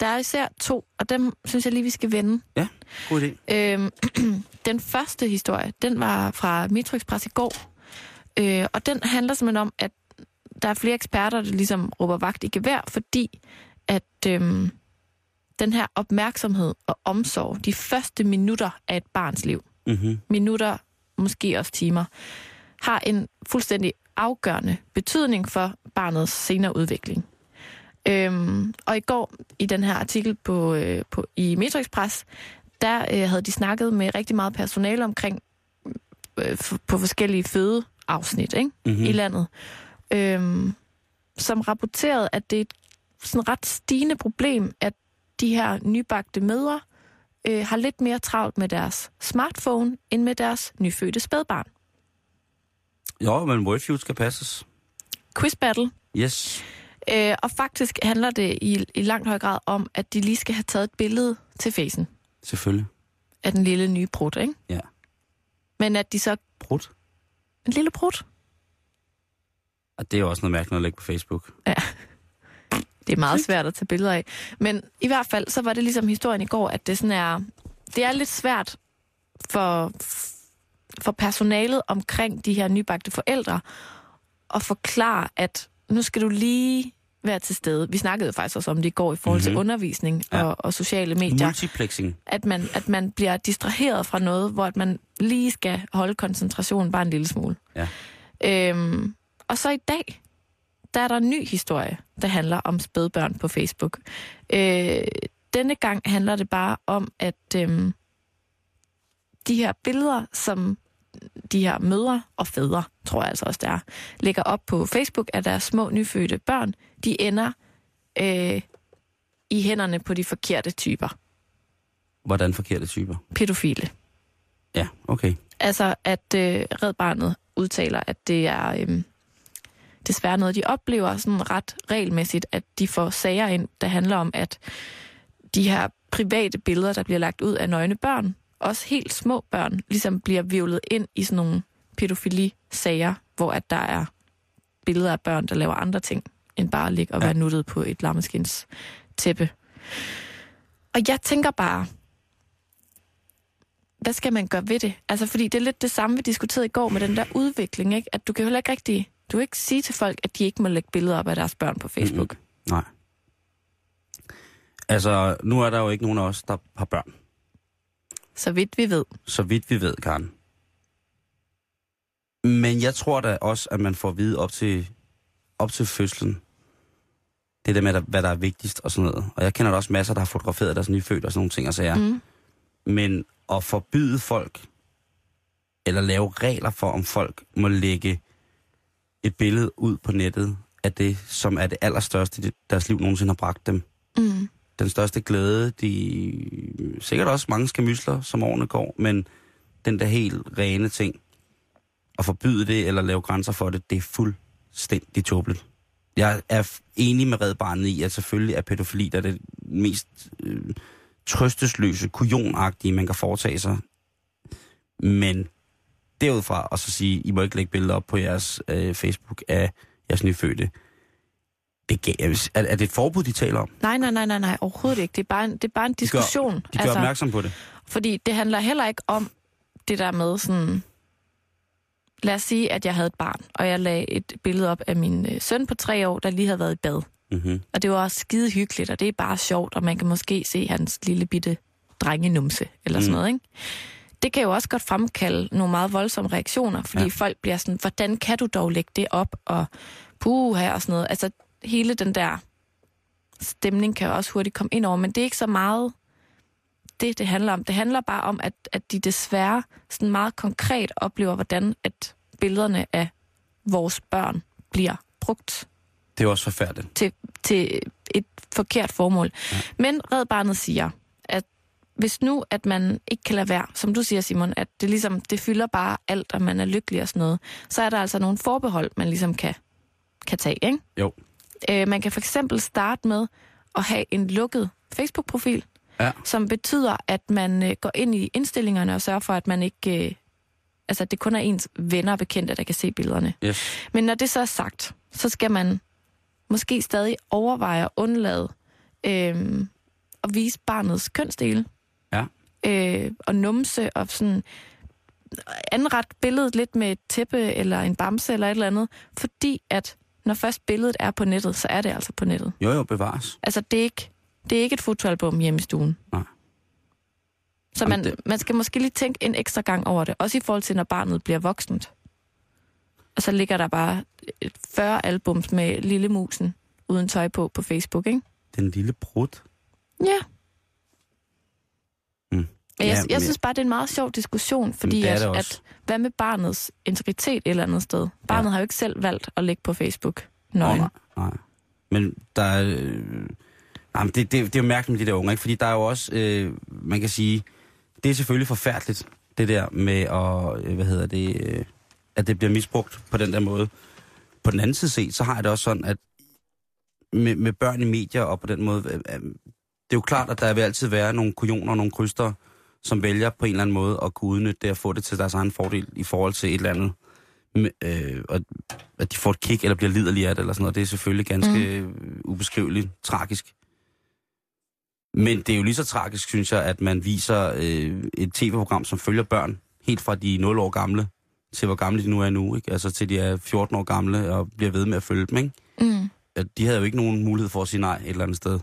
Speaker 4: Der er især to, og dem synes jeg lige, vi skal vende.
Speaker 5: Ja, god idé.
Speaker 4: Øhm, den første historie, den var fra Mitrix Press i går. Øh, og den handler simpelthen om, at der er flere eksperter, der ligesom råber vagt i gevær, fordi at øhm, den her opmærksomhed og omsorg, de første minutter af et barns liv,
Speaker 5: Mm-hmm.
Speaker 4: minutter, måske også timer, har en fuldstændig afgørende betydning for barnets senere udvikling. Øhm, og i går, i den her artikel på, øh, på i Metro Express, der øh, havde de snakket med rigtig meget personale omkring øh, på forskellige fødeafsnit ikke?
Speaker 5: Mm-hmm.
Speaker 4: i landet, øhm, som rapporterede, at det er et sådan ret stigende problem, at de her nybagte mødre øh, har lidt mere travlt med deres smartphone, end med deres nyfødte spædbarn.
Speaker 5: Jo, men Wordfeud skal passes.
Speaker 4: Quiz battle.
Speaker 5: Yes.
Speaker 4: Øh, og faktisk handler det i, i langt høj grad om, at de lige skal have taget et billede til facen
Speaker 5: Selvfølgelig.
Speaker 4: af den lille nye brud, ikke?
Speaker 5: Ja.
Speaker 4: Men at de så...
Speaker 5: Brut.
Speaker 4: En lille brud?
Speaker 5: Og det er jo også noget mærkeligt at lægge på Facebook.
Speaker 4: Det er meget svært at tage billeder af. Men i hvert fald, så var det ligesom historien i går, at det sådan er... Det er lidt svært for, for personalet omkring de her nybagte forældre at forklare, at nu skal du lige være til stede. Vi snakkede faktisk også om det i går i forhold til
Speaker 5: Mhm.
Speaker 4: undervisning
Speaker 5: Ja.
Speaker 4: og, og sociale medier.
Speaker 5: Multiplexing.
Speaker 4: At man, at man bliver distraheret fra noget, hvor at man lige skal holde koncentrationen bare en lille smule.
Speaker 5: Ja.
Speaker 4: Øhm, og så i dag, der er der en ny historie, der handler om spædbørn på Facebook. Øh, denne gang handler det bare om, at øhm, de her billeder, som de her mødre og fædre, tror jeg altså også der lægger op på Facebook af deres små nyfødte børn, de ender øh, i hænderne på de forkerte typer.
Speaker 5: Hvordan forkerte typer?
Speaker 4: Pædofile.
Speaker 5: Ja, okay.
Speaker 4: Altså, at øh, Red Barnet udtaler, at det er øh, desværre noget, de oplever sådan ret regelmæssigt, at de får sager ind, der handler om, at de her private billeder, der bliver lagt ud af nøgne børn, også helt små børn, ligesom bliver virvlet ind i sådan nogle pædofili-sager, hvor at der er billeder af børn, der laver andre ting, end bare at ligge og
Speaker 5: Ja.
Speaker 4: være nuttet på et lammeskins tæppe. Og jeg tænker bare, hvad skal man gøre ved det? Altså, fordi det er lidt det samme, vi diskuterede i går med den der udvikling, ikke? At du kan heller ikke rigtig... Du kan ikke sige til folk, at de ikke må lægge billeder op af deres børn på Facebook. Mm-hmm.
Speaker 5: Nej. Altså, nu er der jo ikke nogen af os, der har børn.
Speaker 4: Så vidt vi ved.
Speaker 5: Så vidt vi ved, Karen. Men jeg tror da også, at man får at vide op til, op til fødslen, det der med, hvad der er vigtigst og sådan noget. Og jeg kender da også masser, der har fotograferet deres nyfødte og sådan nogle ting og sager.
Speaker 4: Mm.
Speaker 5: Men at forbyde folk, eller lave regler for, om folk må lægge et billede ud på nettet af det, som er det allerstørste, deres liv nogensinde har bragt dem.
Speaker 4: Mm.
Speaker 5: Den største glæde, de sikkert også mange skamysler, som årene går, men den der helt rene ting, at forbyde det eller lave grænser for det, det er fuldstændig tåbeligt. Jeg er enig med Red Barnet i, at selvfølgelig er pædofili, der er det mest øh, trøstesløse, kujonagtige, man kan foretage sig. Men derudfra, og så sige, I må ikke lægge billeder op på jeres øh, Facebook af jeres nyfødte. Det, ga- er, er det et forbud, de taler om?
Speaker 4: Nej, nej, nej, nej, nej, overhovedet ikke. Det er bare en, det er bare en
Speaker 5: gør-
Speaker 4: diskussion.
Speaker 5: De gør altså, opmærksom på det.
Speaker 4: Fordi det handler heller ikke om det der med sådan... Lad os sige, at jeg havde et barn, og jeg lagde et billede op af min øh, søn på tre år, der lige havde været i bad.
Speaker 5: Mm-hmm.
Speaker 4: Og det var også skide hyggeligt, og det er bare sjovt, og man kan måske se hans lille bitte drengenumse, eller sådan
Speaker 5: Mm.
Speaker 4: noget, ikke? Det kan jo også godt fremkalde nogle meget voldsomme reaktioner, fordi
Speaker 5: ja.
Speaker 4: folk bliver sådan, hvordan kan du dog lægge det op, og puha og sådan noget. Altså, hele den der stemning kan også hurtigt komme ind over, men det er ikke så meget det, det handler om. Det handler bare om, at, at de desværre sådan meget konkret oplever, hvordan at billederne af vores børn bliver brugt
Speaker 5: Det er også forfærdeligt.
Speaker 4: til, til et forkert formål. Ja. Men Red Barnet siger, at hvis nu, at man ikke kan lade være, som du siger, Simon, at det ligesom, det fylder bare alt, og man er lykkelig og sådan noget, så er der altså nogle forbehold, man ligesom kan, kan tage, ikke?
Speaker 5: Jo.
Speaker 4: Øh, man kan for eksempel starte med at have en lukket Facebook-profil,
Speaker 5: Ja.
Speaker 4: som betyder, at man øh, går ind i indstillingerne og sørger for, at man ikke... Øh, altså, det kun er ens venner og bekendte, der kan se billederne.
Speaker 5: Yes.
Speaker 4: Men når det så er sagt, så skal man måske stadig overvejer at undlade øh, at vise barnets kønsdele.
Speaker 5: Ja.
Speaker 4: Øh, og numse og sådan anret billedet lidt med et tæppe eller en bamse eller et eller andet, fordi at når først billedet er på nettet, så er det altså på nettet.
Speaker 5: Jo, jo, bevares.
Speaker 4: Altså, det er ikke, det er ikke et fotoalbum hjemme i stuen.
Speaker 5: Nej.
Speaker 4: Så
Speaker 5: Jamen,
Speaker 4: man,
Speaker 5: det-
Speaker 4: man skal måske lige tænke en ekstra gang over det, også i forhold til, når barnet bliver voksent. Og så ligger der bare et 40 albums med Lille Musen uden tøj på på Facebook, ikke?
Speaker 5: Den lille brud.
Speaker 4: Ja. Men jeg,
Speaker 5: Ja,
Speaker 4: jeg synes bare, det er en meget sjov diskussion, fordi at, at, hvad med barnets integritet et eller andet sted? Barnet
Speaker 5: Ja.
Speaker 4: har jo ikke selv valgt at lægge på Facebook. Nøgen.
Speaker 5: Nej, nej. Men der er... Øh, nej, men det, det, det er jo mærkeligt med de der unge, ikke? Fordi der er jo også, øh, man kan sige, det er selvfølgelig forfærdeligt, det der med at, øh, hvad hedder det, øh, at det bliver misbrugt på den der måde. På den anden side set, så har jeg det også sådan, at med, med børn i medier og på den måde, øh, øh, det er jo klart, at der vil altid være nogle kujoner og nogle kryster, som vælger på en eller anden måde at kunne udnytte det og få det til deres egen fordel i forhold til et eller andet. Øh, og at de får et kick eller bliver liderlige af det eller sådan noget. Det er selvfølgelig ganske mm. ubeskriveligt tragisk. Men det er jo lige så tragisk, synes jeg, at man viser øh, et tv-program, som følger børn helt fra de 0 år gamle til hvor gamle de nu er nu. Ikke? Altså til de er 14 år gamle og bliver ved med at følge dem. Ikke?
Speaker 4: Mm.
Speaker 5: At de havde jo ikke nogen mulighed for at sige nej et eller andet sted.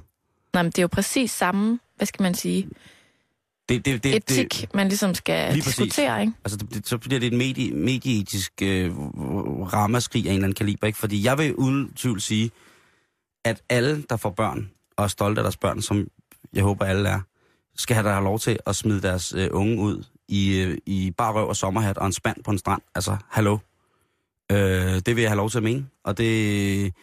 Speaker 4: Nej, men det er jo præcis samme, hvad skal man sige,
Speaker 5: Det, det, det,
Speaker 4: etik,
Speaker 5: det,
Speaker 4: man ligesom skal
Speaker 5: Lige præcis.
Speaker 4: diskutere, ikke?
Speaker 5: altså, det, det, så bliver det et medie, medieetisk øh, ramaskrig af en eller anden kaliber. Ikke? Fordi jeg vil uden tvivl sige, at alle, der får børn, og er stolte af deres børn, som jeg håber alle er, skal have der lov til at smide deres øh, unge ud i, øh, i bare røv og sommerhat og en spand på en strand. Altså, hallo. Øh, det vil jeg have lov til at mene. Og det...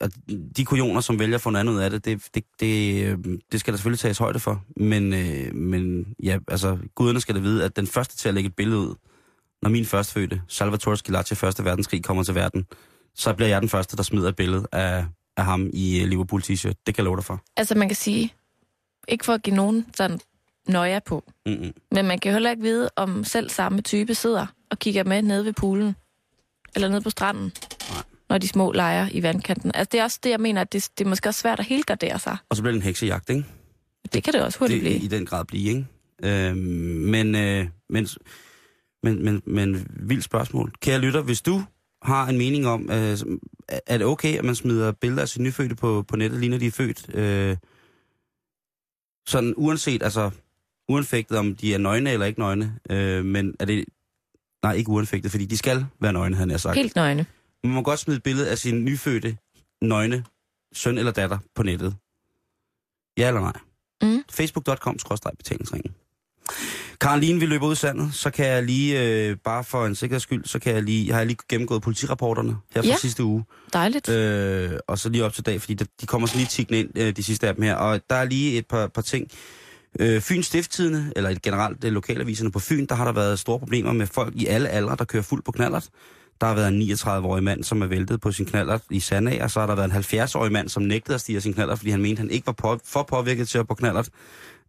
Speaker 5: Og de kujoner, som vælger at få noget andet ud af det, det, det, det, øh, det skal der selvfølgelig tages højde for. Men, øh, men ja, altså, guderne skal da vide, at den første til at lægge et billede ud, når min førstfødte, Salvatore Schillaci, første verdenskrig, kommer til verden, så bliver jeg den første, der smider et billede af, af ham i øh, Liverpool t-shirt. Det kan jeg love dig for.
Speaker 4: Altså man kan sige, ikke for at give nogen sådan nøje på,
Speaker 5: Mm-mm.
Speaker 4: men man kan jo heller ikke vide, om selv samme type sidder og kigger med nede ved poolen, eller nede på stranden,
Speaker 5: Nej.
Speaker 4: Når de små leger i vandkanten. Altså det er også det, jeg mener, at det, det er måske også svært at helgardere sig.
Speaker 5: Og så bliver det en heksejagt, ikke?
Speaker 4: Det kan det også hurtigt
Speaker 5: det,
Speaker 4: blive.
Speaker 5: i den grad blive, ikke? Øhm, men, øh, men, men, men, men vildt spørgsmål. Kære lytter, hvis du har en mening om, øh, er det okay, at man smider billeder af sine nyfødte på, på nettet, lige når de er født? Øh, sådan uanset, altså uanfægtet om de er nøgne eller ikke nøgne, øh, men er det... Nej, ikke uanfægtet, fordi de skal være nøgne, havde jeg sagt.
Speaker 4: Helt nøgne.
Speaker 5: Man må godt smide et billede af sin nyfødte, nøgne søn eller datter på nettet. Ja eller nej?
Speaker 4: Mm.
Speaker 5: Facebook.com betalingsringen. Karoline, vi løber ud i sandet, så kan jeg lige, øh, bare for en sikkerheds skyld, så kan jeg lige, har jeg lige gennemgået politirapporterne her fra
Speaker 4: Ja.
Speaker 5: sidste uge.
Speaker 4: Dejligt.
Speaker 5: Øh, og så lige op til dag, fordi der, de kommer sådan lige tikkende ind, øh, de sidste af dem her. Og der er lige et par, par ting. Øh, Fyn Stifttidene, eller generelt det lokalaviserne på Fyn, der har der været store problemer med folk i alle aldre, der kører fuld på knallert. Der har været en 39-årig mand, som er væltet på sin knallert i Sandager, og så har der været en 70-årig mand, som nægtede at stige af sin knallert, fordi han mente, han ikke var på, for påvirket til at på knallert.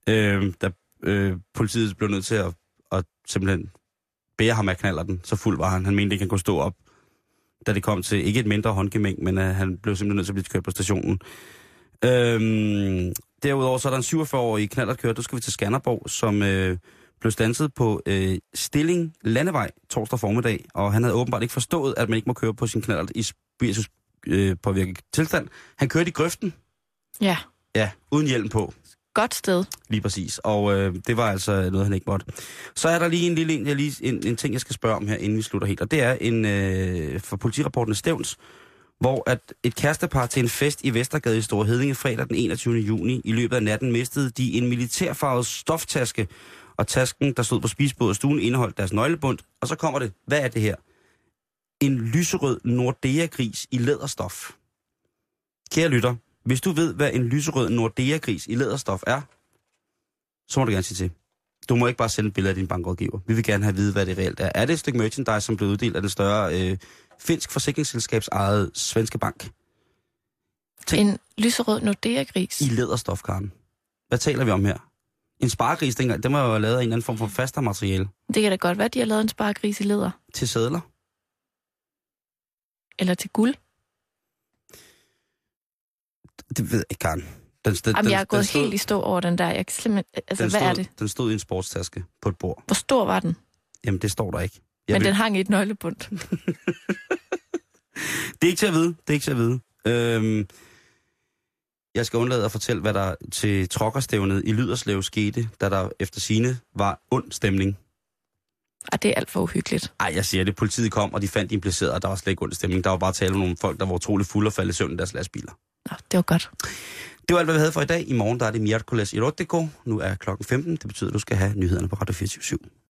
Speaker 5: Øh, da øh, politiet blev nødt til at, at simpelthen bære ham af knallerten, så fuld var han. Han mente ikke, han kunne stå op, da det kom til ikke et mindre håndgemæng, men øh, han blev simpelthen nødt til at blive kørt på stationen. Øh, derudover så er der en 47-årig knallertkører, der skal vi til Skanderborg, som øh, blev stanset på øh, Stilling Landevej torsdag formiddag, og han havde åbenbart ikke forstået, at man ikke må køre på sin knallert i spiritus øh, påvirket tilstand. Han kørte i grøften,
Speaker 4: Ja,
Speaker 5: ja, uden hjelm på.
Speaker 4: godt sted.
Speaker 5: Lige præcis. Og øh, det var altså noget, han ikke måtte. Så er der lige en lille en, jeg lige, en, en ting, jeg skal spørge om her, inden vi slutter helt. Og det er en øh, for politirapporten Stævns, hvor at et kærestepar til en fest i Vestergade i Store Hedinge fredag den 21. juni i løbet af natten mistede de en militærfarvet stoftaske, og tasken, der stod på spisbordet i stuen, indeholdt deres nøglebund. Og så kommer det, hvad er det her? En lyserød Nordea-gris i læderstof. Kære lytter, hvis du ved, hvad en lyserød Nordea-gris i læderstof er, så må du gerne sige til. Du må ikke bare sende et billede af din bankrådgiver. Vi vil gerne have at vide, hvad det reelt er. Er det et stykke merchandise, som blev uddelt af den større øh, finsk forsikringsselskabs eget svenske bank? Tænk-
Speaker 4: En lyserød Nordea-gris.
Speaker 5: I læderstof, Karen. Hvad taler vi om her? En sparegris dengang, den var jo lavet af en eller anden form for faster materiale
Speaker 4: Det kan da godt være, at de har lavet en sparegris i læder.
Speaker 5: til sædler.
Speaker 4: Eller til guld.
Speaker 5: Det ved jeg ikke, Karen. Den, den,
Speaker 4: Jamen, jeg er gået
Speaker 5: stod,
Speaker 4: helt i stå over den der. Jeg kan simpelthen, altså,
Speaker 5: den
Speaker 4: hvad
Speaker 5: stod,
Speaker 4: er det?
Speaker 5: Den stod i en sportstaske på et bord.
Speaker 4: Hvor stor var den?
Speaker 5: Jamen, det står der ikke. Jeg
Speaker 4: Men
Speaker 5: vil-
Speaker 4: den hang i et nøglebund.
Speaker 5: Det er ikke til at vide. Det er ikke til at vide. Øhm, jeg skal undlade at fortælle, hvad der til trokkerstævnet i Lyderslev skete, da der efter sine var ond stemning.
Speaker 4: Og det er alt for uhyggeligt.
Speaker 5: Ej, jeg siger det. Politiet kom, og de fandt de implicerede, og der var slet ikke ond stemning. Der var bare tale om nogle folk, der var utrolig fulde og faldt i søvn i deres lastbiler.
Speaker 4: Nå, det var godt.
Speaker 5: Det var alt, hvad vi havde for i dag. I morgen der er det Miércoles Erotico. Nu er klokken 15. Det betyder, at du skal have nyhederne på Radio 24